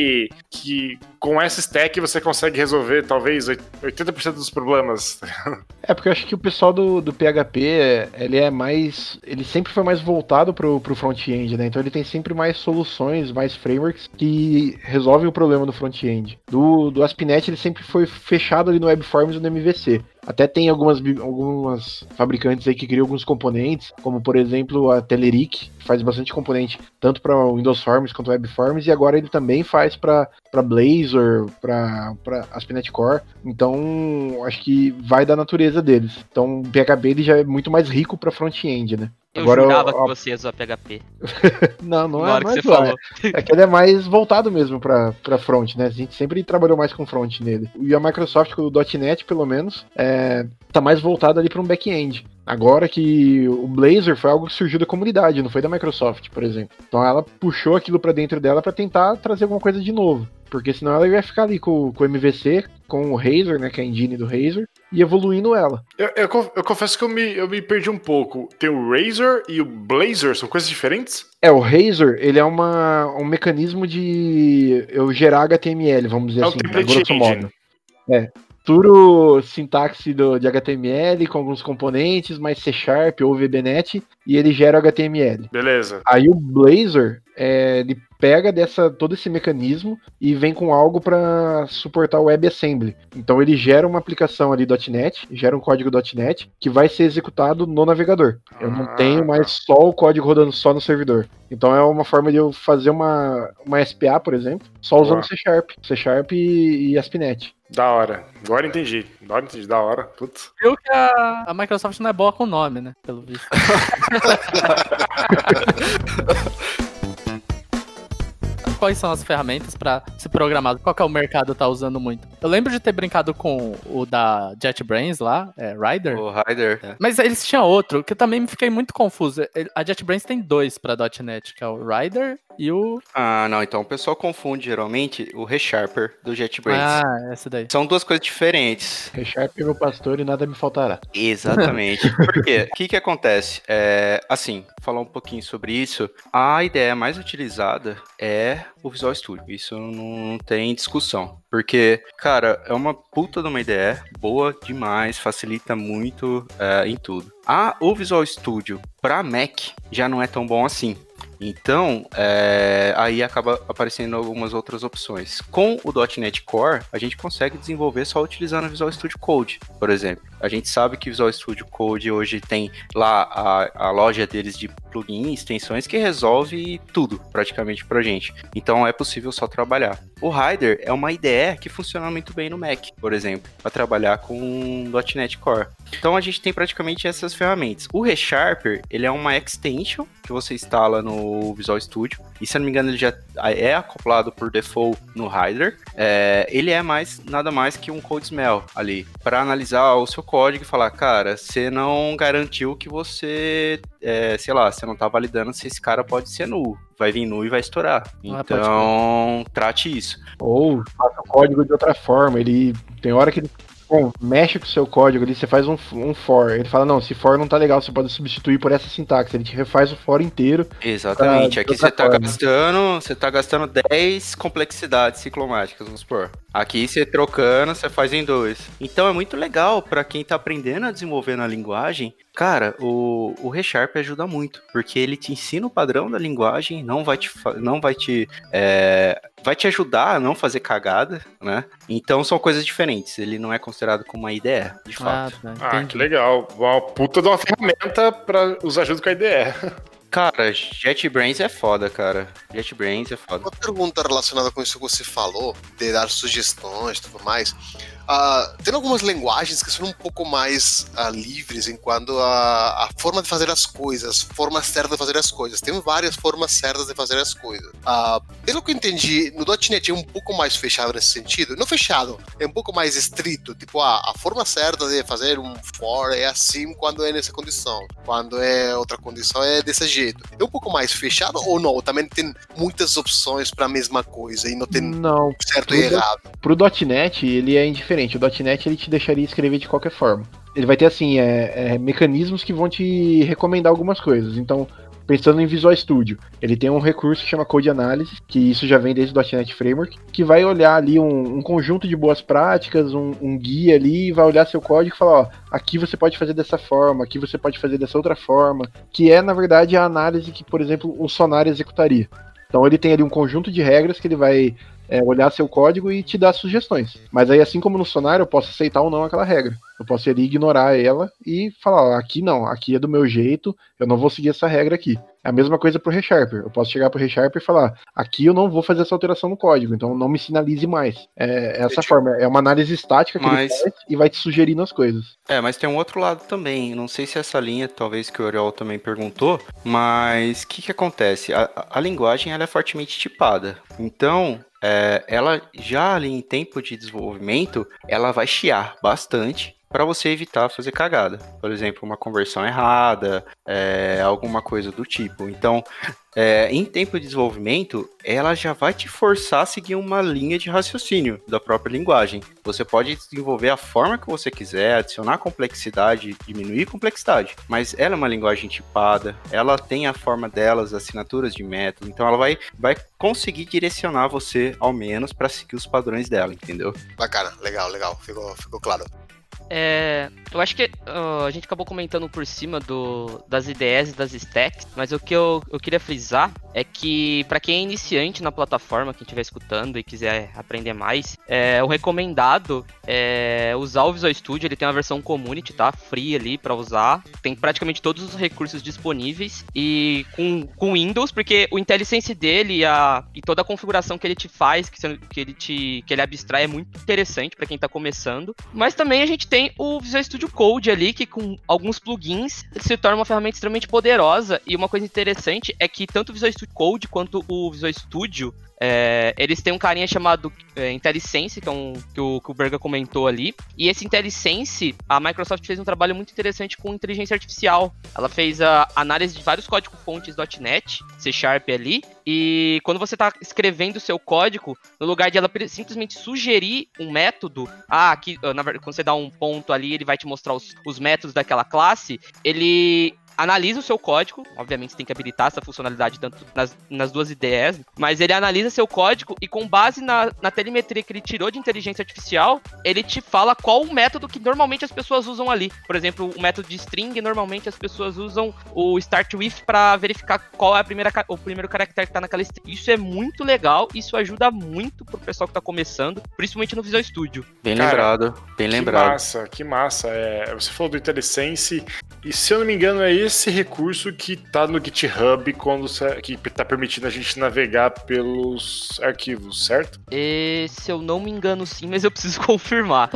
S1: que com essa stack você consegue resolver talvez 80% dos problemas.
S5: É, porque eu acho que o pessoal do, do PHP, ele é mais. Ele sempre foi mais voltado pro, pro front-end, né? Então ele tem sempre mais soluções, mais frameworks que resolvem o problema do front-end. Do, do ASP.NET ele sempre foi fechado ali no WebForms e no MVC. Até tem algumas, algumas fabricantes aí que criam alguns componentes, como por exemplo a Telerik, que faz bastante componente tanto para Windows Forms quanto Web Forms, e agora ele também faz para Blazor, para ASP.NET Core. Então, acho que vai da natureza deles. Então, o PHP ele já é muito mais rico para front-end, né?
S2: Eu Agora, jurava que você ia usar PHP. [laughs]
S5: não, não é, não é, só, é que ele é mais voltado mesmo pra, pra front, né? A gente sempre trabalhou mais com front nele. E a Microsoft, com o .NET, pelo menos, é, tá mais voltado ali para um back-end. Agora que o Blazor foi algo que surgiu da comunidade, não foi da Microsoft, por exemplo. Então ela puxou aquilo para dentro dela para tentar trazer alguma coisa de novo. Porque senão ela ia ficar ali com, com o MVC, com o Razer, né, que é a engine do Razer, e evoluindo ela.
S1: Eu, eu, eu, confesso que eu me, eu me perdi um pouco. Tem o Razer e o Blazor, são coisas diferentes?
S5: É, o Razer, ele é uma, um mecanismo de eu gerar HTML, vamos dizer é assim, a grosso modo. É, Turo sintaxe do, de HTML com alguns componentes, mais C Sharp ou VBNet, e ele gera HTML.
S1: Beleza.
S5: Aí o Blazor, é, ele pega dessa todo esse mecanismo e vem com algo para suportar o WebAssembly. Então ele gera uma aplicação ali .NET, gera um código .NET que vai ser executado no navegador. Eu não ah, tenho mais só o código rodando só no servidor. Então é uma forma de eu fazer uma, uma SPA, por exemplo, só usando C Sharp, C Sharp e, e ASP.NET.
S1: Da hora. Agora entendi. Agora entendi. Da hora. Putz.
S6: Viu que a, a Microsoft não é boa com nome, né? Pelo visto. [laughs] quais são as ferramentas para se programar? Qual que é o mercado tá usando muito? Eu lembro de ter brincado com o da JetBrains lá, é, Rider.
S4: O Rider. É.
S6: Mas eles tinham outro, que eu também fiquei muito confuso. A JetBrains tem dois para .NET, que é o Rider e o...
S4: Ah, não, então o pessoal confunde geralmente o ReSharper do JetBrains.
S6: Ah, essa daí.
S4: São duas coisas diferentes.
S5: ReSharper, meu pastor, e nada me faltará.
S4: Exatamente. [laughs] Por quê? O que que acontece? É, assim, falar um pouquinho sobre isso, a ideia mais utilizada é o Visual Studio. Isso não tem discussão. Porque, cara, é uma puta de uma ideia, boa demais, facilita muito é, em tudo. Ah, o Visual Studio para Mac já não é tão bom assim. Então, é, aí acaba aparecendo algumas outras opções. Com o .NET Core, a gente consegue desenvolver só utilizando o Visual Studio Code, por exemplo. A gente sabe que Visual Studio Code hoje tem lá a, a loja deles de plugins, extensões que resolve tudo praticamente pra gente. Então é possível só trabalhar. O Rider é uma IDE que funciona muito bem no Mac, por exemplo, para trabalhar com .NET Core. Então a gente tem praticamente essas ferramentas. O ReSharper, ele é uma extension que você instala no Visual Studio. E se eu não me engano, ele já é acoplado por default no Rider. É, ele é mais nada mais que um code smell ali para analisar o seu e falar, cara, você não garantiu que você, é, sei lá, você não tá validando se esse cara pode ser nulo. Vai vir nu e vai estourar. Ah, então, trate isso.
S5: Ou faça o código de outra forma. Ele tem hora que ele bom, mexe com o seu código ali, você faz um, um for. Ele fala, não, se for não tá legal, você pode substituir por essa sintaxe. Ele te refaz o for inteiro.
S4: Exatamente. Aqui você tá gastando, você tá gastando 10 complexidades ciclomáticas, vamos supor. Aqui você trocando, você faz em dois. Então é muito legal para quem tá aprendendo a desenvolver na linguagem. Cara, o, o ReSharp ajuda muito, porque ele te ensina o padrão da linguagem, não vai te, não vai te, é, vai te ajudar a não fazer cagada, né? Então são coisas diferentes. Ele não é considerado como uma IDE, de ah, fato.
S1: Tá, ah, que legal. Uma puta de uma ferramenta para usar junto com a IDE.
S4: Cara, JetBrains é foda, cara. JetBrains é foda.
S3: Uma pergunta relacionada com isso que você falou, de dar sugestões e tudo mais. Uh, tem algumas linguagens que são um pouco mais uh, livres em quanto a, a, forma de fazer as coisas, forma certa de fazer as coisas. Tem várias formas certas de fazer as coisas. Uh, pelo que eu entendi, no .NET é um pouco mais fechado nesse sentido. Não fechado, é um pouco mais estrito. Tipo, a, a forma certa de fazer um for é assim quando é nessa condição. Quando é outra condição é desse jeito. É um pouco mais fechado ou não? Também tem muitas opções para a mesma coisa e não tem
S5: não,
S3: certo e errado.
S5: Pro .NET, ele é indiferente diferente. O .NET ele te deixaria escrever de qualquer forma. Ele vai ter assim é, é, mecanismos que vão te recomendar algumas coisas. Então, pensando em Visual Studio, ele tem um recurso que chama Code Analysis, que isso já vem desde o .NET Framework, que vai olhar ali um, um conjunto de boas práticas, um, um, guia ali, vai olhar seu código e falar, ó, aqui você pode fazer dessa forma, aqui você pode fazer dessa outra forma, que é na verdade a análise que, por exemplo, o Sonar executaria. Então ele tem ali um conjunto de regras que ele vai é, olhar seu código e te dar sugestões. Mas aí, assim como no Sonar, eu posso aceitar ou não aquela regra. Eu posso ir ignorar ela e falar, aqui não, aqui é do meu jeito, eu não vou seguir essa regra aqui. É a mesma coisa pro ReSharper. Eu posso chegar pro ReSharper e falar, aqui eu não vou fazer essa alteração no código, então não me sinalize mais. É, é essa forma, é uma análise estática que mas... ele faz e vai te sugerindo as coisas.
S4: É, mas tem um outro lado também. Não sei se essa linha, talvez que o Oriol também perguntou, mas o que, que acontece? A, a linguagem ela é fortemente tipada. Então, é, ela já ali em tempo de desenvolvimento, ela vai chiar bastante para você evitar fazer cagada. Por exemplo, uma conversão errada, é, alguma coisa do tipo. Então, é, em tempo de desenvolvimento, ela já vai te forçar a seguir uma linha de raciocínio da própria linguagem. Você pode desenvolver a forma que você quiser, adicionar complexidade, diminuir complexidade, mas ela é uma linguagem tipada, ela tem a forma delas, assinaturas de método, então ela vai, vai conseguir direcionar você, ao menos, para seguir os padrões dela, entendeu?
S3: Bacana, legal, legal, ficou, ficou claro.
S2: É, eu acho que uh, a gente acabou comentando por cima do, das IDEs e das stacks, mas o que eu, eu queria frisar é que para quem é iniciante na plataforma, quem estiver escutando e quiser aprender mais, é, o recomendado é usar o Visual Studio, ele tem uma versão community, tá? Free ali para usar, tem praticamente todos os recursos disponíveis e com, com Windows, porque o IntelliSense dele e, a, e toda a configuração que ele te faz, que, que ele te que ele abstrai é muito interessante para quem tá começando, mas também a gente tem o Visual Studio Code ali, que com alguns plugins se torna uma ferramenta extremamente poderosa. E uma coisa interessante é que tanto o Visual Studio Code quanto o Visual Studio é, eles têm um carinha chamado é, IntelliSense, que, é um, que, o, que o Berga comentou ali. E esse IntelliSense, a Microsoft fez um trabalho muito interessante com inteligência artificial. Ela fez a análise de vários códigos-fontes .NET, C Sharp ali. E quando você está escrevendo o seu código, no lugar de ela simplesmente sugerir um método, ah, aqui, na quando você dá um ponto ali, ele vai te mostrar os, os métodos daquela classe, ele analisa o seu código, obviamente você tem que habilitar essa funcionalidade tanto nas, nas duas ideias, mas ele analisa seu código e com base na, na telemetria que ele tirou de inteligência artificial, ele te fala qual o método que normalmente as pessoas usam ali. Por exemplo, o método de string, normalmente as pessoas usam o start with para verificar qual é a primeira, o primeiro caractere que está naquela string. Isso é muito legal, isso ajuda muito pro pessoal que está começando, principalmente no Visual Studio.
S4: Bem Cara, lembrado, bem
S1: que
S4: lembrado.
S1: Que massa, que massa. É, você falou do IntelliSense, e se eu não me engano é esse recurso que tá no GitHub quando que tá permitindo a gente navegar pelos arquivos, certo?
S2: E, se eu não me engano, sim, mas eu preciso [laughs] confirmar.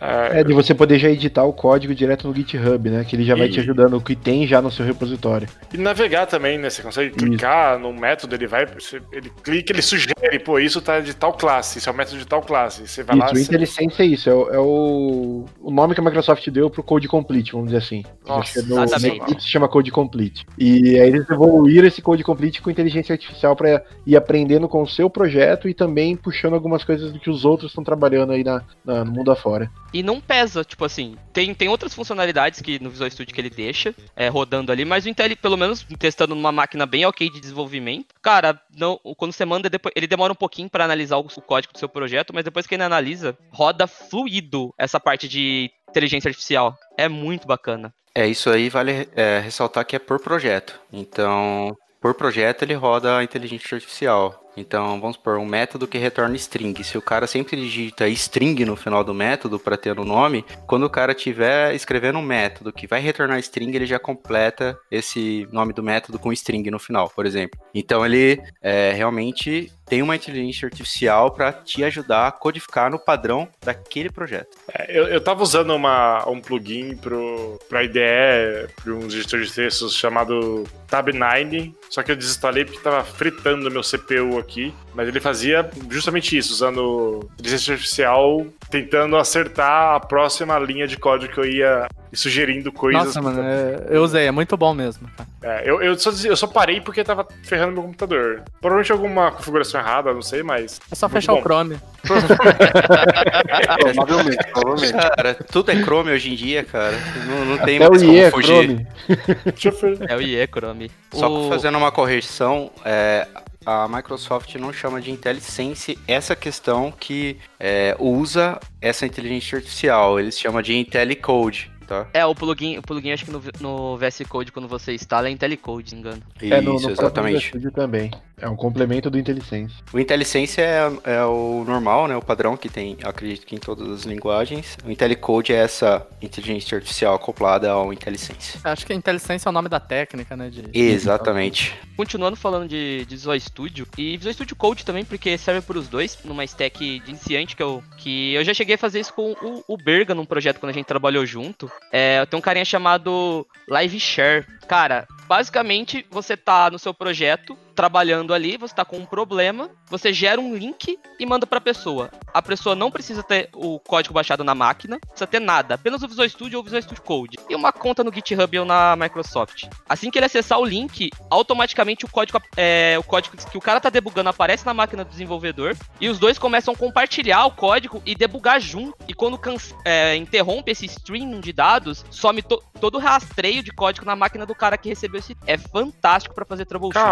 S5: É, de você poder já editar o código direto no GitHub, né? Que ele já e... vai te ajudando o que tem já no seu repositório.
S1: E navegar também, né? Você consegue clicar isso. no método, ele vai, ele clica, ele sugere, pô, isso tá de tal classe, isso é o método de tal classe. Você vai
S5: isso,
S1: lá.
S5: IntelliSense você... é isso, é, o, é o, o nome que a Microsoft deu pro Code Complete, vamos dizer assim.
S2: Nossa, do, exatamente.
S5: Se chama Code Complete. E aí eles evoluíram esse Code Complete com inteligência artificial para ir aprendendo com o seu projeto e também puxando algumas coisas do que os outros estão trabalhando aí na, na, no mundo afora.
S2: E não pesa, tipo assim, tem, tem outras funcionalidades que no Visual Studio que ele deixa é, rodando ali, mas o Intel, pelo menos testando numa máquina bem ok de desenvolvimento, cara, não, quando você manda, depois, ele demora um pouquinho para analisar o, o código do seu projeto, mas depois que ele analisa, roda fluido essa parte de inteligência artificial. É muito bacana.
S4: É, isso aí vale é, ressaltar que é por projeto. Então, por projeto ele roda a inteligência artificial. Então, vamos supor, um método que retorna string. Se o cara sempre digita string no final do método para ter o nome, quando o cara estiver escrevendo um método que vai retornar string, ele já completa esse nome do método com string no final, por exemplo. Então, ele é, realmente tem uma inteligência artificial para te ajudar a codificar no padrão daquele projeto.
S1: É, eu, eu tava usando uma, um plugin pro, pra IDE, para um gestor de textos chamado Tab9, só que eu desinstalei porque tava fritando meu CPU aqui. Mas ele fazia justamente isso, usando inteligência artificial, tentando acertar a próxima linha de código que eu ia sugerindo coisas.
S6: Nossa, mano, é- eu usei, é muito bom mesmo. cara.
S1: É, eu, eu, só, eu só parei porque tava ferrando meu computador. Provavelmente alguma configuração errada, não sei, mas.
S6: É só fechar
S1: bom.
S6: o Chrome. [laughs]
S3: Provavelmente, provavelmente.
S4: Cara, tudo é Chrome hoje em dia, cara. Não, não tem
S5: Até o
S4: mais
S5: IE é
S4: como fugir.
S5: Chrome.
S1: Deixa eu ver.
S2: É o IE Chrome.
S4: Só
S2: O-
S4: fazendo uma correção, é, a Microsoft não chama de IntelliSense essa questão que é, usa essa inteligência artificial. Eles chamam de IntelliCode, tá?
S2: É, o plugin, o plugin acho que no, no VS Code, quando você instala, é IntelliCode, se não me engano.
S5: É, no,
S4: Isso,
S5: no
S4: exatamente.
S5: Também. É um complemento do IntelliSense.
S4: O IntelliSense é, é o normal, né? O padrão que tem, acredito que em todas as linguagens. O IntelliCode é essa inteligência artificial acoplada ao IntelliSense.
S6: Acho que IntelliSense é o nome da técnica, né? De...
S4: Exatamente.
S2: Continuando falando de, de Visual Studio, e Visual Studio Code também, porque serve para os dois, numa stack de iniciante, que eu, que eu já cheguei a fazer isso com o, o Berga num projeto quando a gente trabalhou junto. É, tem um carinha chamado Live Share. Cara, basicamente você tá no seu projeto, trabalhando ali, você tá com um problema, você gera um link e manda pra pessoa. A pessoa não precisa ter o código baixado na máquina, precisa ter nada, apenas o Visual Studio ou o Visual Studio Code. E uma conta no GitHub ou na Microsoft. Assim que ele acessar o link, automaticamente o código, é, o código que o cara tá debugando aparece na máquina do desenvolvedor e os dois começam a compartilhar o código e debugar junto. E quando é, interrompe esse stream de dados, some to- todo o rastreio de código na máquina do cara que recebeu esse. É fantástico pra fazer troubleshoot.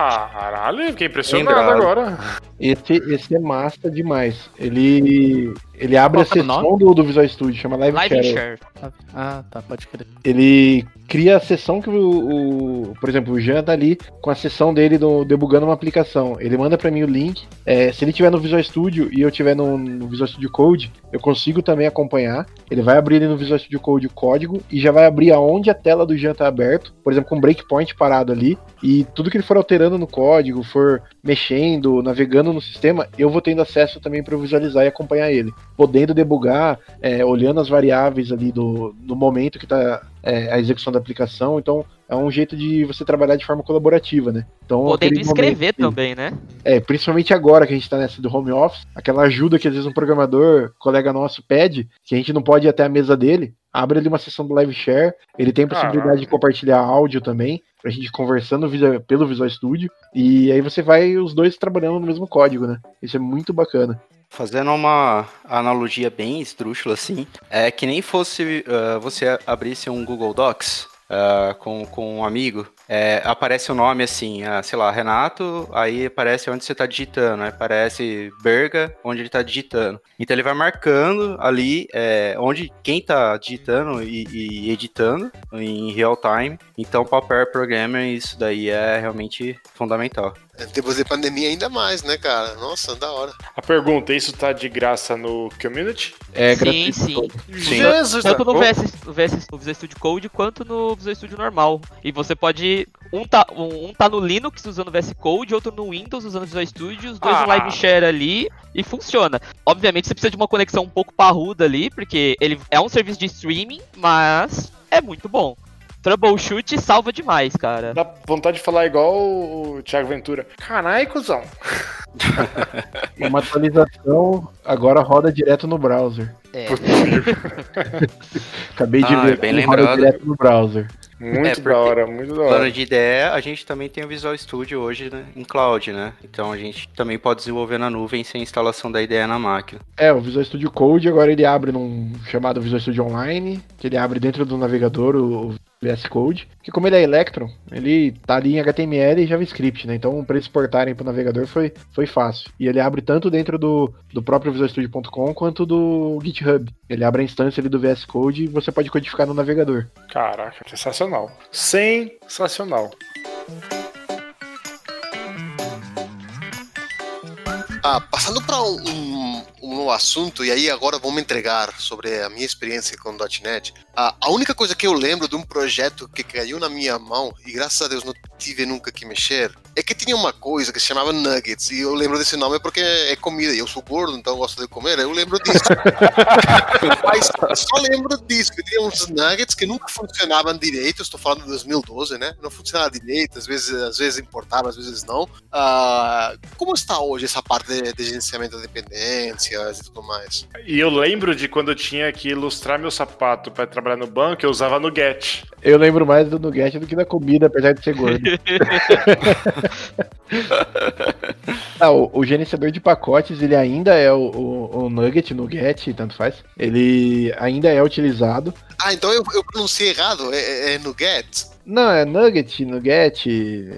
S1: Caralho, fiquei impressionado
S4: Lembrado.
S1: agora.
S5: Esse, esse é massa demais. Ele, ele abre
S6: Qual é
S5: a
S6: o
S5: sessão do, do Visual Studio, chama Live,
S2: Live
S5: Share.
S2: Share.
S6: Ah, tá, pode crer.
S5: Ele cria a sessão que o, o- por exemplo, o Jean tá ali com a sessão dele do, debugando uma aplicação. Ele manda pra mim o link. É, se ele tiver no Visual Studio e eu tiver no, no Visual Studio Code, eu consigo também acompanhar. Ele vai abrir ali no Visual Studio Code o código e já vai abrir aonde a tela do Jean tá aberto, por exemplo, com um breakpoint parado ali. E tudo que ele for alterando no código, for mexendo, navegando no sistema, eu vou tendo acesso também para visualizar e acompanhar ele, podendo debugar, é, olhando as variáveis ali do, do momento que está a execução da aplicação. Então é um jeito de você trabalhar de forma colaborativa, né? Então,
S2: Podendo escrever
S5: momento-
S2: também, né?
S5: é, principalmente agora que a gente tá nessa do home office, aquela ajuda que às vezes um programador, colega nosso, pede, que a gente não pode ir até a mesa dele, abre ali uma sessão do live share, ele tem possibilidade
S1: Caraca.
S5: de compartilhar áudio também, pra gente ir conversando visa- pelo Visual Studio, e aí você vai os dois trabalhando no mesmo código, né? Isso é muito bacana.
S4: Fazendo uma analogia bem esdrúxula assim, é que nem fosse ah, você abrisse um Google Docs ah, com, com um amigo, é, aparece o nome assim, ah, sei lá, Renato, aí aparece onde você está digitando, aí aparece Berga, onde ele está digitando. Então ele vai marcando ali é, onde quem está digitando e, e editando em real time. Então para o pair programmer isso daí é realmente fundamental.
S3: Em tempos de pandemia ainda mais, né, cara? Nossa, da hora.
S1: A pergunta, isso tá de graça no Community?
S5: É
S2: sim,
S5: gratuito
S2: sim.
S5: todo.
S1: Jesus!
S2: Tanto no
S1: tá-
S2: VS, no VS no Visual Studio Code quanto no Visual Studio normal. E você pode. Um tá, um, um tá no Linux usando VS Code, outro no Windows usando Visual Studio, os dois
S1: Ah.
S2: no Live Share ali e funciona. Obviamente você precisa de uma conexão um pouco parruda ali, porque ele é um serviço de streaming, mas é muito bom. Troubleshoot salva demais, cara.
S1: Dá vontade de falar igual o Thiago Ventura. Caralho, cuzão. [laughs]
S5: Uma atualização agora roda direto no browser.
S2: É. [laughs]
S5: Acabei de
S4: Ah,
S5: ver,
S4: bem
S5: que roda
S4: lembrado.
S5: direto no browser.
S1: Muito
S4: É,
S1: da hora, muito da hora.
S4: Plano de ideia, a gente também tem o Visual Studio hoje né, em cloud, né? Então a gente também pode desenvolver na nuvem sem instalação da ideia na máquina.
S5: É, o Visual Studio Code agora ele abre num chamado Visual Studio Online, que ele abre dentro do navegador o VS Code, que como ele é Electron, ele tá ali em HTML e JavaScript, né? Então para eles exportarem pro navegador foi, foi fácil. E ele abre tanto dentro do, do próprio VisualStudio.com quanto do GitHub. Ele abre a instância ali do VS Code e você pode codificar no navegador.
S1: Caraca, sensacional. Sensacional.
S3: Ah, passando para um, um, um assunto, e aí agora vou me entregar sobre a minha experiência com o .NET. A, a única coisa que eu lembro de um projeto que caiu na minha mão, e graças a Deus não tive nunca que mexer, é que tinha uma coisa que se chamava Nuggets, e eu lembro desse nome porque é comida, e eu sou gordo, então eu gosto de comer, eu lembro disso. [laughs] Mas só lembro disso, que tinha uns Nuggets que nunca funcionavam direito, estou falando de 2012, né? Não funcionava direito, às vezes, às vezes importava, às vezes não. Uh, como está hoje essa parte de, de gerenciamento de dependências e tudo mais?
S1: E eu lembro de quando eu tinha que ilustrar meu sapato para trabalhar no banco, eu usava Nugget.
S5: Eu lembro mais do Nugget do que da comida, apesar de ser gordo. [laughs] [laughs] ah, o, o, gerenciador de pacotes, ele ainda é o, o, o Nugget, Nugget, tanto faz. Ele ainda é utilizado.
S3: Ah, então eu, eu pronunciei errado, é, é, é Nugget.
S5: Não, é Nugget, Nugget,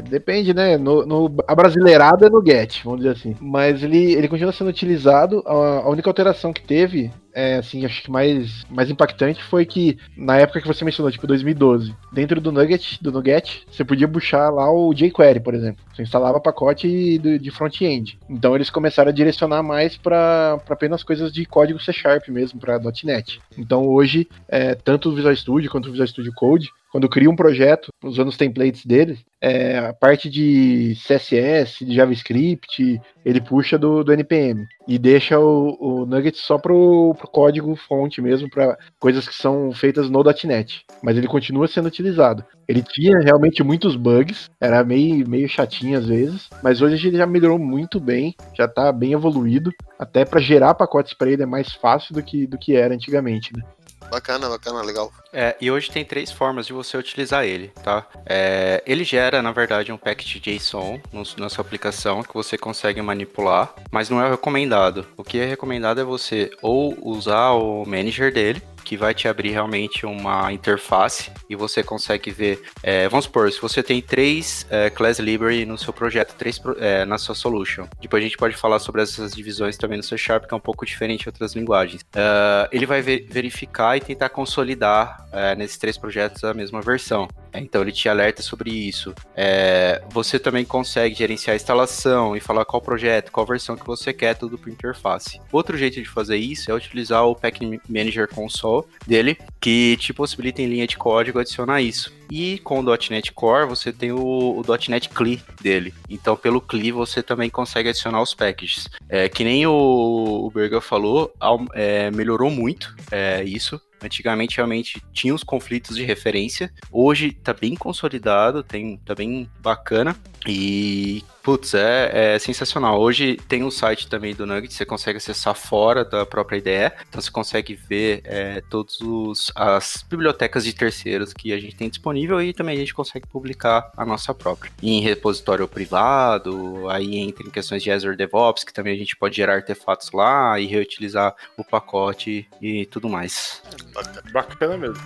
S5: depende, né? No, no, a brasileirada é Nugget, vamos dizer assim. Mas ele, ele continua sendo utilizado. A, a única alteração que teve é, assim, acho que mais, mais impactante foi que na época que você mencionou, tipo 2012, dentro do Nugget, do Nugget, você podia puxar lá o jQuery, por exemplo. Você instalava pacote de, de front-end. Então eles começaram a direcionar mais para apenas coisas de código C Sharp mesmo, para .NET. Então hoje, é, tanto o Visual Studio quanto o Visual Studio Code, quando cria um projeto usando os templates dele, é, a parte de CSS, de JavaScript, ele puxa do, do NPM e deixa o, o Nugget só pro, pro código fonte mesmo, para coisas que são feitas no .NET. Mas ele continua sendo utilizado. Ele tinha realmente muitos bugs, era meio, meio chatinho às vezes, mas hoje ele já melhorou muito bem, já tá bem evoluído. Até para gerar pacotes para ele é mais fácil do que, do que era antigamente, né?
S3: Bacana, bacana, legal.
S4: É, e hoje tem três formas de você utilizar ele, tá? É, ele gera, na verdade, um packet JSON no, na sua aplicação que você consegue manipular, mas não é recomendado. O que é recomendado é você ou usar o manager dele, que vai te abrir realmente uma interface e você consegue ver. É, vamos supor, se você tem três é, class library no seu projeto, três é, na sua solution. Depois a gente pode falar sobre essas divisões também no C Sharp, que é um pouco diferente de outras linguagens. Uh, ele vai ver, verificar e tentar consolidar é, nesses três projetos a mesma versão. É, então ele te alerta sobre isso. É, você também consegue gerenciar a instalação e falar qual projeto, qual versão que você quer, tudo por interface. Outro jeito de fazer isso é utilizar o Pack Manager Console dele, que te possibilita em linha de código adicionar isso. E com o .NET Core você tem o, o .NET CLI dele. Então pelo CLI você também consegue adicionar os packages. É, que nem o, o Berger falou, é, melhorou muito é, isso. Antigamente realmente tinha os conflitos de referência. Hoje tá bem consolidado, tem, tá bem bacana. E Putz, é, é, sensacional. Hoje tem um site também do Nugget, você consegue acessar fora da própria IDE, então você consegue ver é, as bibliotecas de terceiros que a gente tem disponível e também a gente consegue publicar a nossa própria. em repositório privado, aí entra em questões de Azure DevOps, que também a gente pode gerar artefatos lá e reutilizar o pacote e tudo mais.
S1: Bacana mesmo.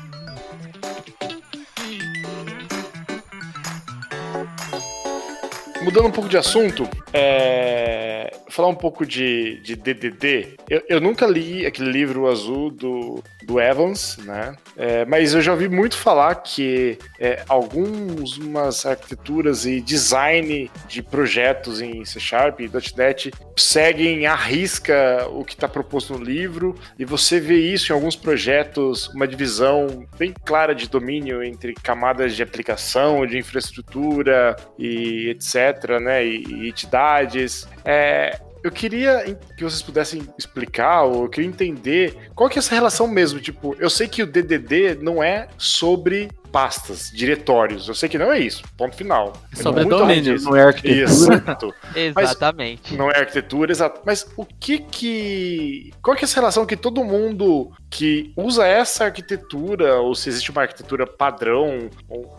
S1: Mudando um pouco de assunto, é... falar um pouco de, de DDD. Eu, eu, nunca li aquele livro azul do, do Evans, né? É, mas eu já ouvi muito falar que é, algumas arquiteturas e design de projetos em C Sharp e .NET seguem à risca o que está proposto no livro e você vê isso em alguns projetos, uma divisão bem clara de domínio entre camadas de aplicação, de infraestrutura e etc né, e, e entidades. É, eu queria que vocês pudessem explicar, ou eu queria entender qual que é essa relação mesmo. Tipo, eu sei que o DDD não é sobre pastas, diretórios. Eu sei que não é isso. Ponto final.
S6: Sobre domínio.
S5: Não é arquitetura. [laughs]
S2: Exatamente.
S1: não é arquitetura, exato. Mas o que que... Qual que é essa relação que todo mundo que usa essa arquitetura, ou se existe uma arquitetura padrão,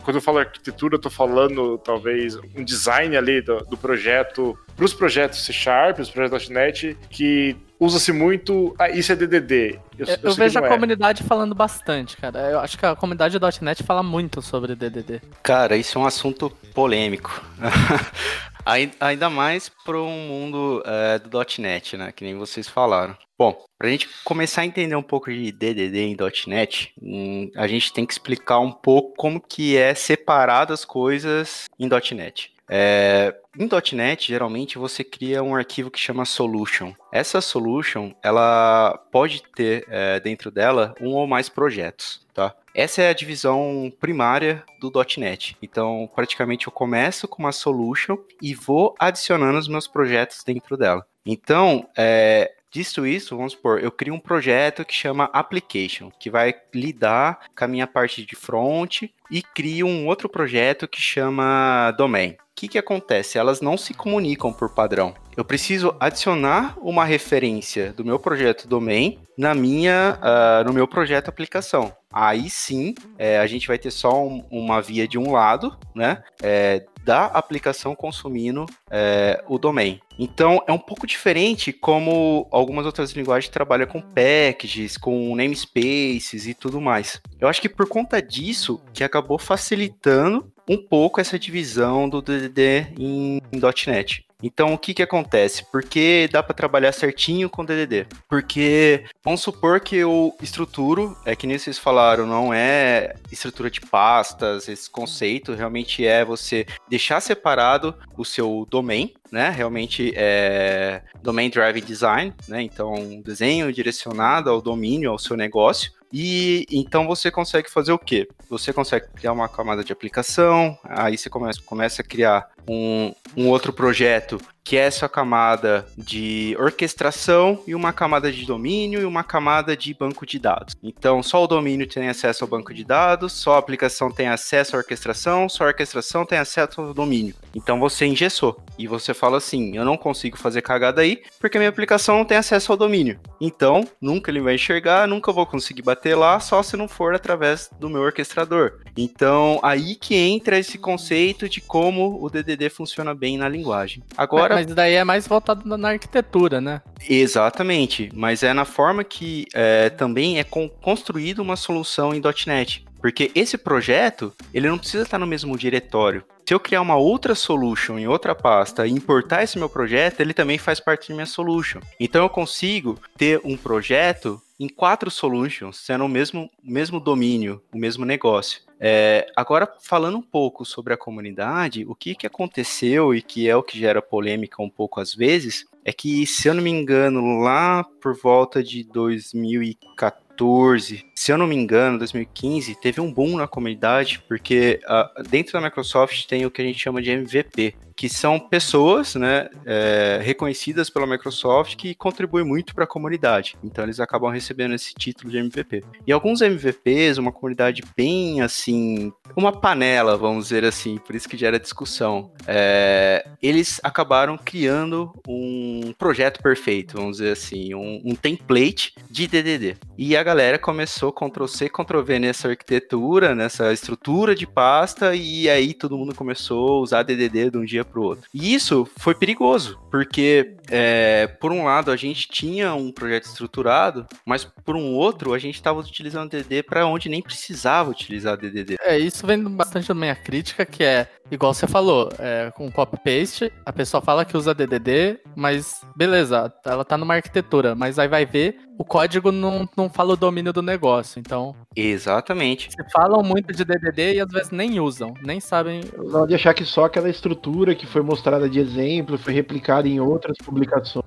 S1: quando eu falo arquitetura, eu tô falando talvez um design ali do, do projeto, para os projetos C Sharp, os projetos .NET, que usa-se muito. Ah, isso é DDD.
S6: Eu, eu, eu vejo a é. comunidade falando bastante, cara. Eu acho que a comunidade .NET fala muito sobre DDD.
S4: Cara, isso é um assunto polêmico. [laughs] Ainda mais para um mundo é, do .NET, né? Que nem vocês falaram. Bom, para a gente começar a entender um pouco de DDD em .NET, hum, a gente tem que explicar um pouco como que é separado as coisas em .NET. É, em .NET, geralmente você cria um arquivo que chama solution. Essa solution, ela pode ter é, dentro dela um ou mais projetos, tá? Essa é a divisão primária do .NET. Então, praticamente eu começo com uma solution e vou adicionando os meus projetos dentro dela. Então, é, Disto isso, vamos supor, eu crio um projeto que chama Application, que vai lidar com a minha parte de front e crio um outro projeto que chama Domain. Que, que acontece? Elas não se comunicam por padrão. Eu preciso adicionar uma referência do meu projeto domain na minha, uh, no meu projeto aplicação. Aí sim, é, a gente vai ter só um, uma via de um lado, né? É, da aplicação consumindo é, o domain. Então é um pouco diferente como algumas outras linguagens trabalham com packages, com namespaces e tudo mais. Eu acho que por conta disso que acabou facilitando um pouco essa divisão do DDD em, em .NET. Então, o que que acontece? Porque dá para trabalhar certinho com DDD? Porque vamos supor que eu estruturo, é que nem vocês falaram, não é estrutura de pastas, esse conceito realmente é você deixar separado o seu domain, né? Realmente é domain driven design, né? Então, desenho direcionado ao domínio, ao seu negócio. E então você consegue fazer o quê? Você consegue criar uma camada de aplicação, aí você começa, começa a criar um, um outro projeto que é essa camada de orquestração e uma camada de domínio e uma camada de banco de dados. Então, só o domínio tem acesso ao banco de dados, só a aplicação tem acesso à orquestração, só a orquestração tem acesso ao domínio. Então, você engessou e você fala assim: eu não consigo fazer cagada aí porque minha aplicação não tem acesso ao domínio. Então, nunca ele vai enxergar, nunca vou conseguir bater lá, só se não for através do meu orquestrador. Então, aí que entra esse conceito de como o DDD funciona bem na linguagem. Agora,
S6: mas daí é mais voltado na arquitetura, né?
S4: Exatamente, mas é na forma que é, também é con construída uma solução em .NET. Porque esse projeto, ele não precisa estar no mesmo diretório. Se eu criar uma outra solution em outra pasta e importar esse meu projeto, ele também faz parte da minha solution. Então eu consigo ter um projeto em quatro solutions, sendo o mesmo, mesmo domínio, o mesmo negócio. É, agora, falando um pouco sobre a comunidade, o que, que aconteceu e que é o que gera polêmica um pouco às vezes, é que, se eu não me engano, lá por volta de 2014, se eu não me engano, 2015, teve um boom na comunidade, porque uh, dentro da Microsoft tem o que a gente chama de MVP, que são pessoas né, é, reconhecidas pela Microsoft que contribuem muito para a comunidade. Então eles acabam recebendo esse título de MVP. E alguns MVPs, uma comunidade bem assim, uma panela, vamos dizer assim, por isso que gera discussão. É, eles acabaram criando um projeto perfeito, vamos dizer assim, um, um template de DDD. E a galera começou Ctrl-C, Ctrl-V nessa arquitetura, nessa estrutura de pasta, e aí todo mundo começou a usar DDD de um dia para o outro. E isso foi perigoso, porque é, por um lado a gente tinha um projeto estruturado, mas por um outro a gente estava utilizando DDD para onde nem precisava utilizar DDD.
S6: É, isso vem bastante da minha crítica, que é, igual você falou, é, com copy-paste, a pessoa fala que usa DDD, mas beleza, ela tá numa arquitetura, mas aí vai ver, o código não, não fala o domínio do negócio, então...
S4: Exatamente.
S6: Se falam muito de DDD e às vezes nem usam, nem sabem...
S5: Não de achar que só aquela estrutura que foi mostrada de exemplo, foi replicada em outras publicações,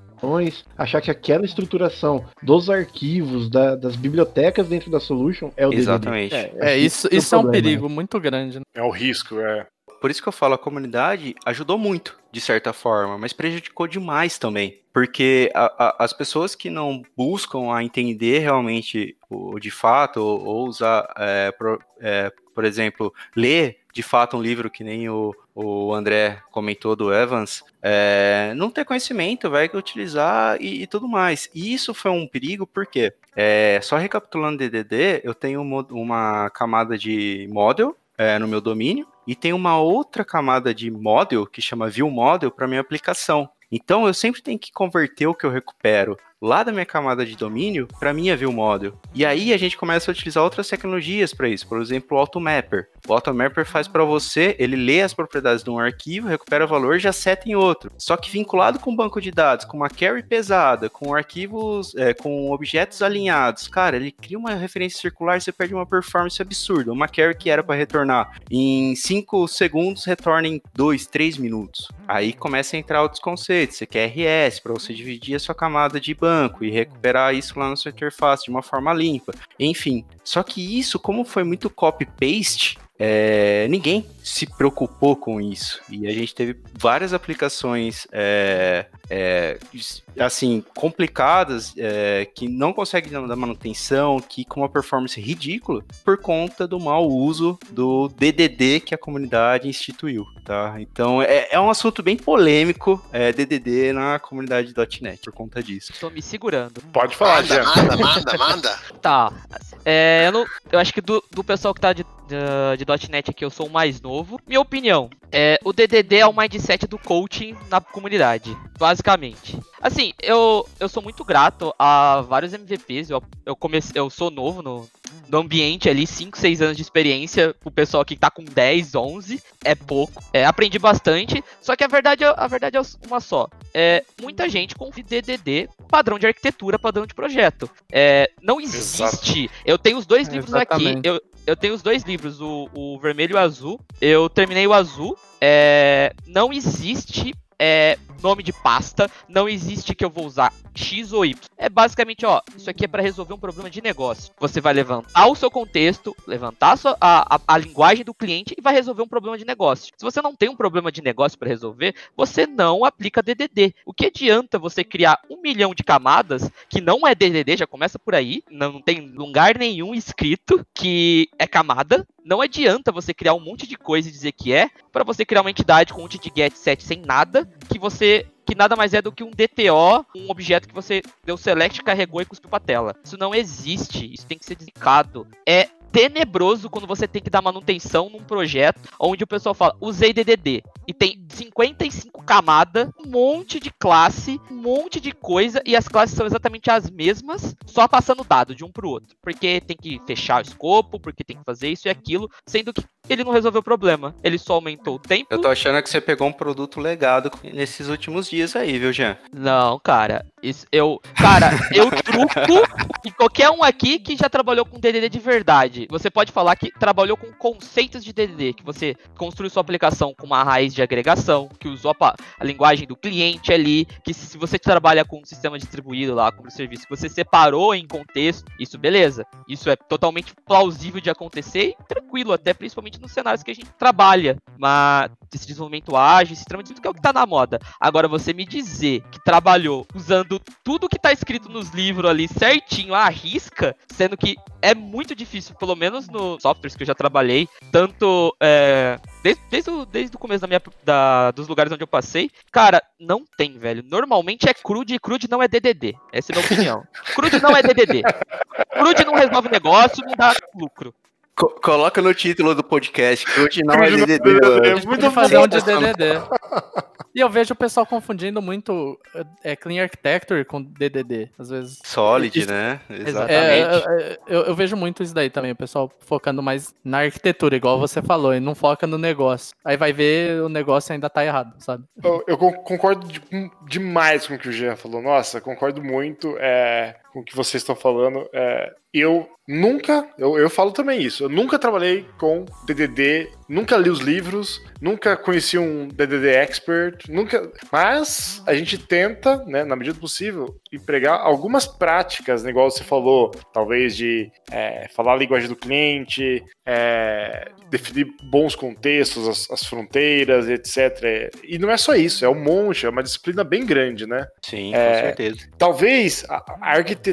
S5: achar que aquela estruturação dos arquivos, da, das bibliotecas dentro da solution é o
S4: Exatamente.
S6: DDD. É, é isso, isso é um problema, perigo né? muito grande. Né?
S1: É o risco, é.
S4: Por isso que eu falo, a comunidade ajudou muito, de certa forma, mas prejudicou demais também. Porque a, a, as pessoas que não buscam a entender realmente o de fato, ou, ou usar, é, pro, é, por exemplo, ler de fato um livro que nem o, o André comentou do Evans, é, não ter conhecimento, vai utilizar e, e, tudo mais. E isso foi um perigo porque, é, só recapitulando DDD, eu tenho uma, uma camada de model é, no meu domínio, e tem uma outra camada de model que chama view model para minha aplicação. Então eu sempre tenho que converter o que eu recupero lá da minha camada de domínio para minha view model. E aí a gente começa a utilizar outras tecnologias para isso, por exemplo, o AutoMapper. O AutoMapper faz para você, ele lê as propriedades de um arquivo, recupera valor já seta em outro. Só que vinculado com um banco de dados, com uma query pesada, com arquivos, é, com objetos alinhados, cara, ele cria uma referência circular você perde uma performance absurda. Uma query que era para retornar em 5 segundos, retorna em 2, 3 minutos. Aí começa a entrar outros conceitos. Você quer RS para você dividir a sua camada de banco e recuperar isso lá na sua interface de uma forma limpa. Enfim, só que isso, como foi muito copy-paste, é, ninguém se preocupou com isso. E a gente teve várias aplicações é, é, assim, complicadas, é, que não conseguem dar manutenção, que com uma performance ridícula, por conta do mau uso do DDD que a comunidade instituiu, tá? Então, é, é um assunto bem polêmico, é, DDD na comunidade .NET, por conta disso.
S2: Tô me segurando.
S1: Pode falar,
S3: Manda,
S1: Jean.
S3: manda, manda, manda. [laughs]
S2: Tá. É, eu, não- eu acho que do, do pessoal que tá de, de, de .NET aqui, eu sou o mais novo. Minha opinião, é, o DDD é o mindset do coaching na comunidade, basicamente. Assim, eu, eu sou muito grato a vários MVPs. Eu, eu, comecei, eu sou novo no, no ambiente ali, 5, 6 anos de experiência. O pessoal que tá com 10, 11, é pouco. É, aprendi bastante. Só que a verdade, é- a verdade é uma só. É, muita gente confia em DDD, padrão de arquitetura, padrão de projeto. É, não existe. Eu tenho os dois livros aqui. Eu, eu tenho os dois livros, o, o vermelho e o azul. Eu terminei o azul. É, não existe é, nome de pasta, não existe que eu vou usar X ou Y. É basicamente, ó, isso aqui é para resolver um problema de negócio. Você vai levantar o seu contexto, levantar a, sua- a, a- a linguagem do cliente e vai resolver um problema de negócio. Se você não tem um problema de negócio para resolver, você não aplica DDD. O que adianta você criar um milhão de camadas que não é DDD, já começa por aí, não, tem lugar nenhum escrito que é camada. Não adianta você criar um monte de coisa e dizer que é, para você criar uma entidade com um get set sem nada, que você que nada mais é do que um DTO, um objeto que você deu select, carregou e cuspiu pra tela. Isso não existe, isso tem que ser deslicado. É tenebroso quando você tem que dar manutenção num projeto onde o pessoal fala, usei DDD, e tem 55 camadas, um monte de classe, um monte de coisa, e as classes são exatamente as mesmas, só passando dado de um pro outro. Porque tem que fechar o escopo, porque tem que fazer isso e aquilo, sendo que ele não resolveu o problema. Ele só aumentou o tempo.
S4: Eu tô achando que você pegou um produto legado nesses últimos dias aí, viu, Jean?
S2: Não, cara. Isso, eu, cara, eu [laughs] truco e qualquer um aqui que já trabalhou com DDD de verdade. Você pode falar que trabalhou com conceitos de DDD, que você construiu sua aplicação com uma raiz de agregação, que usou a, a linguagem do cliente ali, que se você trabalha com um sistema distribuído lá, como serviço, que você separou em contexto, isso beleza. Isso é totalmente plausível de acontecer e tranquilo, até principalmente nos cenários que a gente trabalha. Mas esse desenvolvimento ágil, esse tudo que é o que tá na moda. Agora, você me dizer que trabalhou usando tudo que tá escrito nos livros ali certinho, à risca, sendo que é muito difícil, pelo menos nos softwares que eu já trabalhei, tanto é, desde, desde, o, desde o começo da minha, da- dos lugares onde eu passei, cara, não tem, velho. Normalmente é crude e crude não é DDD. Essa é a minha opinião. Crude não é DDD. Crude não resolve negócio, não dá lucro.
S4: Co- coloca no título do podcast, que hoje não é
S1: é
S4: DDD.
S1: DDD.
S4: mano.
S1: Muito
S6: fazer um de. DDD. E eu vejo o pessoal confundindo muito é, Clean Architecture com DDD, às vezes.
S4: Solid,
S6: Isso-
S4: né?
S6: É,
S4: Exatamente.
S6: é, é, eu, eu vejo muito isso daí também, o pessoal focando mais na arquitetura, igual você falou, e não foca no negócio. Aí vai ver o negócio ainda tá errado, sabe?
S1: Eu, eu con- concordo de- demais com o que o Jean falou. Nossa, concordo muito é, com o que vocês estão falando. É, eu nunca, eu, eu falo também isso, eu nunca trabalhei com DDD, nunca li os livros, nunca conheci um DDD expert, nunca. Mas a gente tenta, né, na medida do possível, empregar algumas práticas, né, igual você falou, talvez de é, falar a linguagem do cliente, é, definir bons contextos, as, as fronteiras, etc. E não é só isso, é um monte, é uma disciplina bem grande, né?
S4: Sim,
S1: É,
S4: com certeza.
S1: Talvez a, a arquitetura,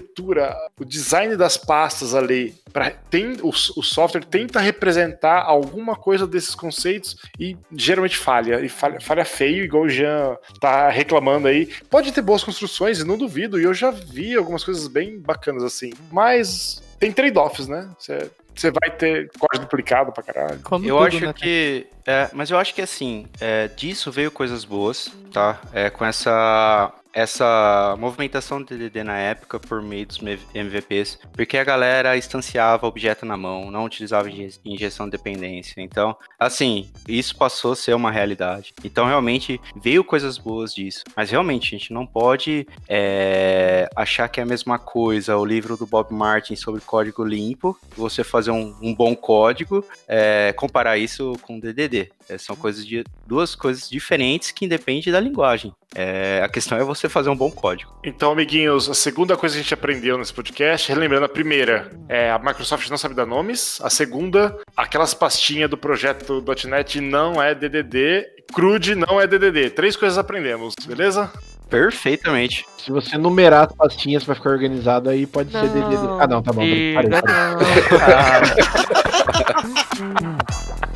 S1: o design das pastas ali, pra, tem, o, o software tenta representar alguma coisa desses conceitos e geralmente falha. E falha, falha feio, igual o Jean tá reclamando aí. Pode ter boas construções, e não duvido, e eu já vi algumas coisas bem bacanas assim. Mas tem trade-offs, né? Você você vai ter código duplicado pra caralho.
S6: Como
S4: Eu
S6: tudo,
S4: acho
S6: né?
S4: que. é, mas eu acho que assim, é, disso veio coisas boas, tá? É, com essa. Essa movimentação do DDD na época por meio dos MVPs, porque a galera instanciava objeto na mão, não utilizava injeção de dependência. Então, assim, isso passou a ser uma realidade. Então, realmente, veio coisas boas disso. Mas, realmente, a gente não pode é, achar que é a mesma coisa o livro do Bob Martin sobre código limpo, você fazer um, um bom código, é, comparar isso com DDD. É, são coisas de duas coisas diferentes que independem da linguagem. É, a questão é você fazer um bom código.
S1: Então, amiguinhos, a segunda coisa que a gente aprendeu nesse podcast, relembrando a primeira, é a Microsoft não sabe dar nomes. A segunda, aquelas pastinhas do projeto .NET não é DDD. CRUD não é DDD. Três coisas aprendemos, beleza?
S4: Perfeitamente.
S5: Se você numerar as pastinhas pra ficar organizado, aí pode
S2: Não.
S5: ser DDD. Ah, não, tá bom.
S2: E-
S5: Parei, parei.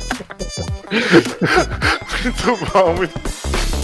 S5: [laughs] [laughs]
S1: Muito bom, muito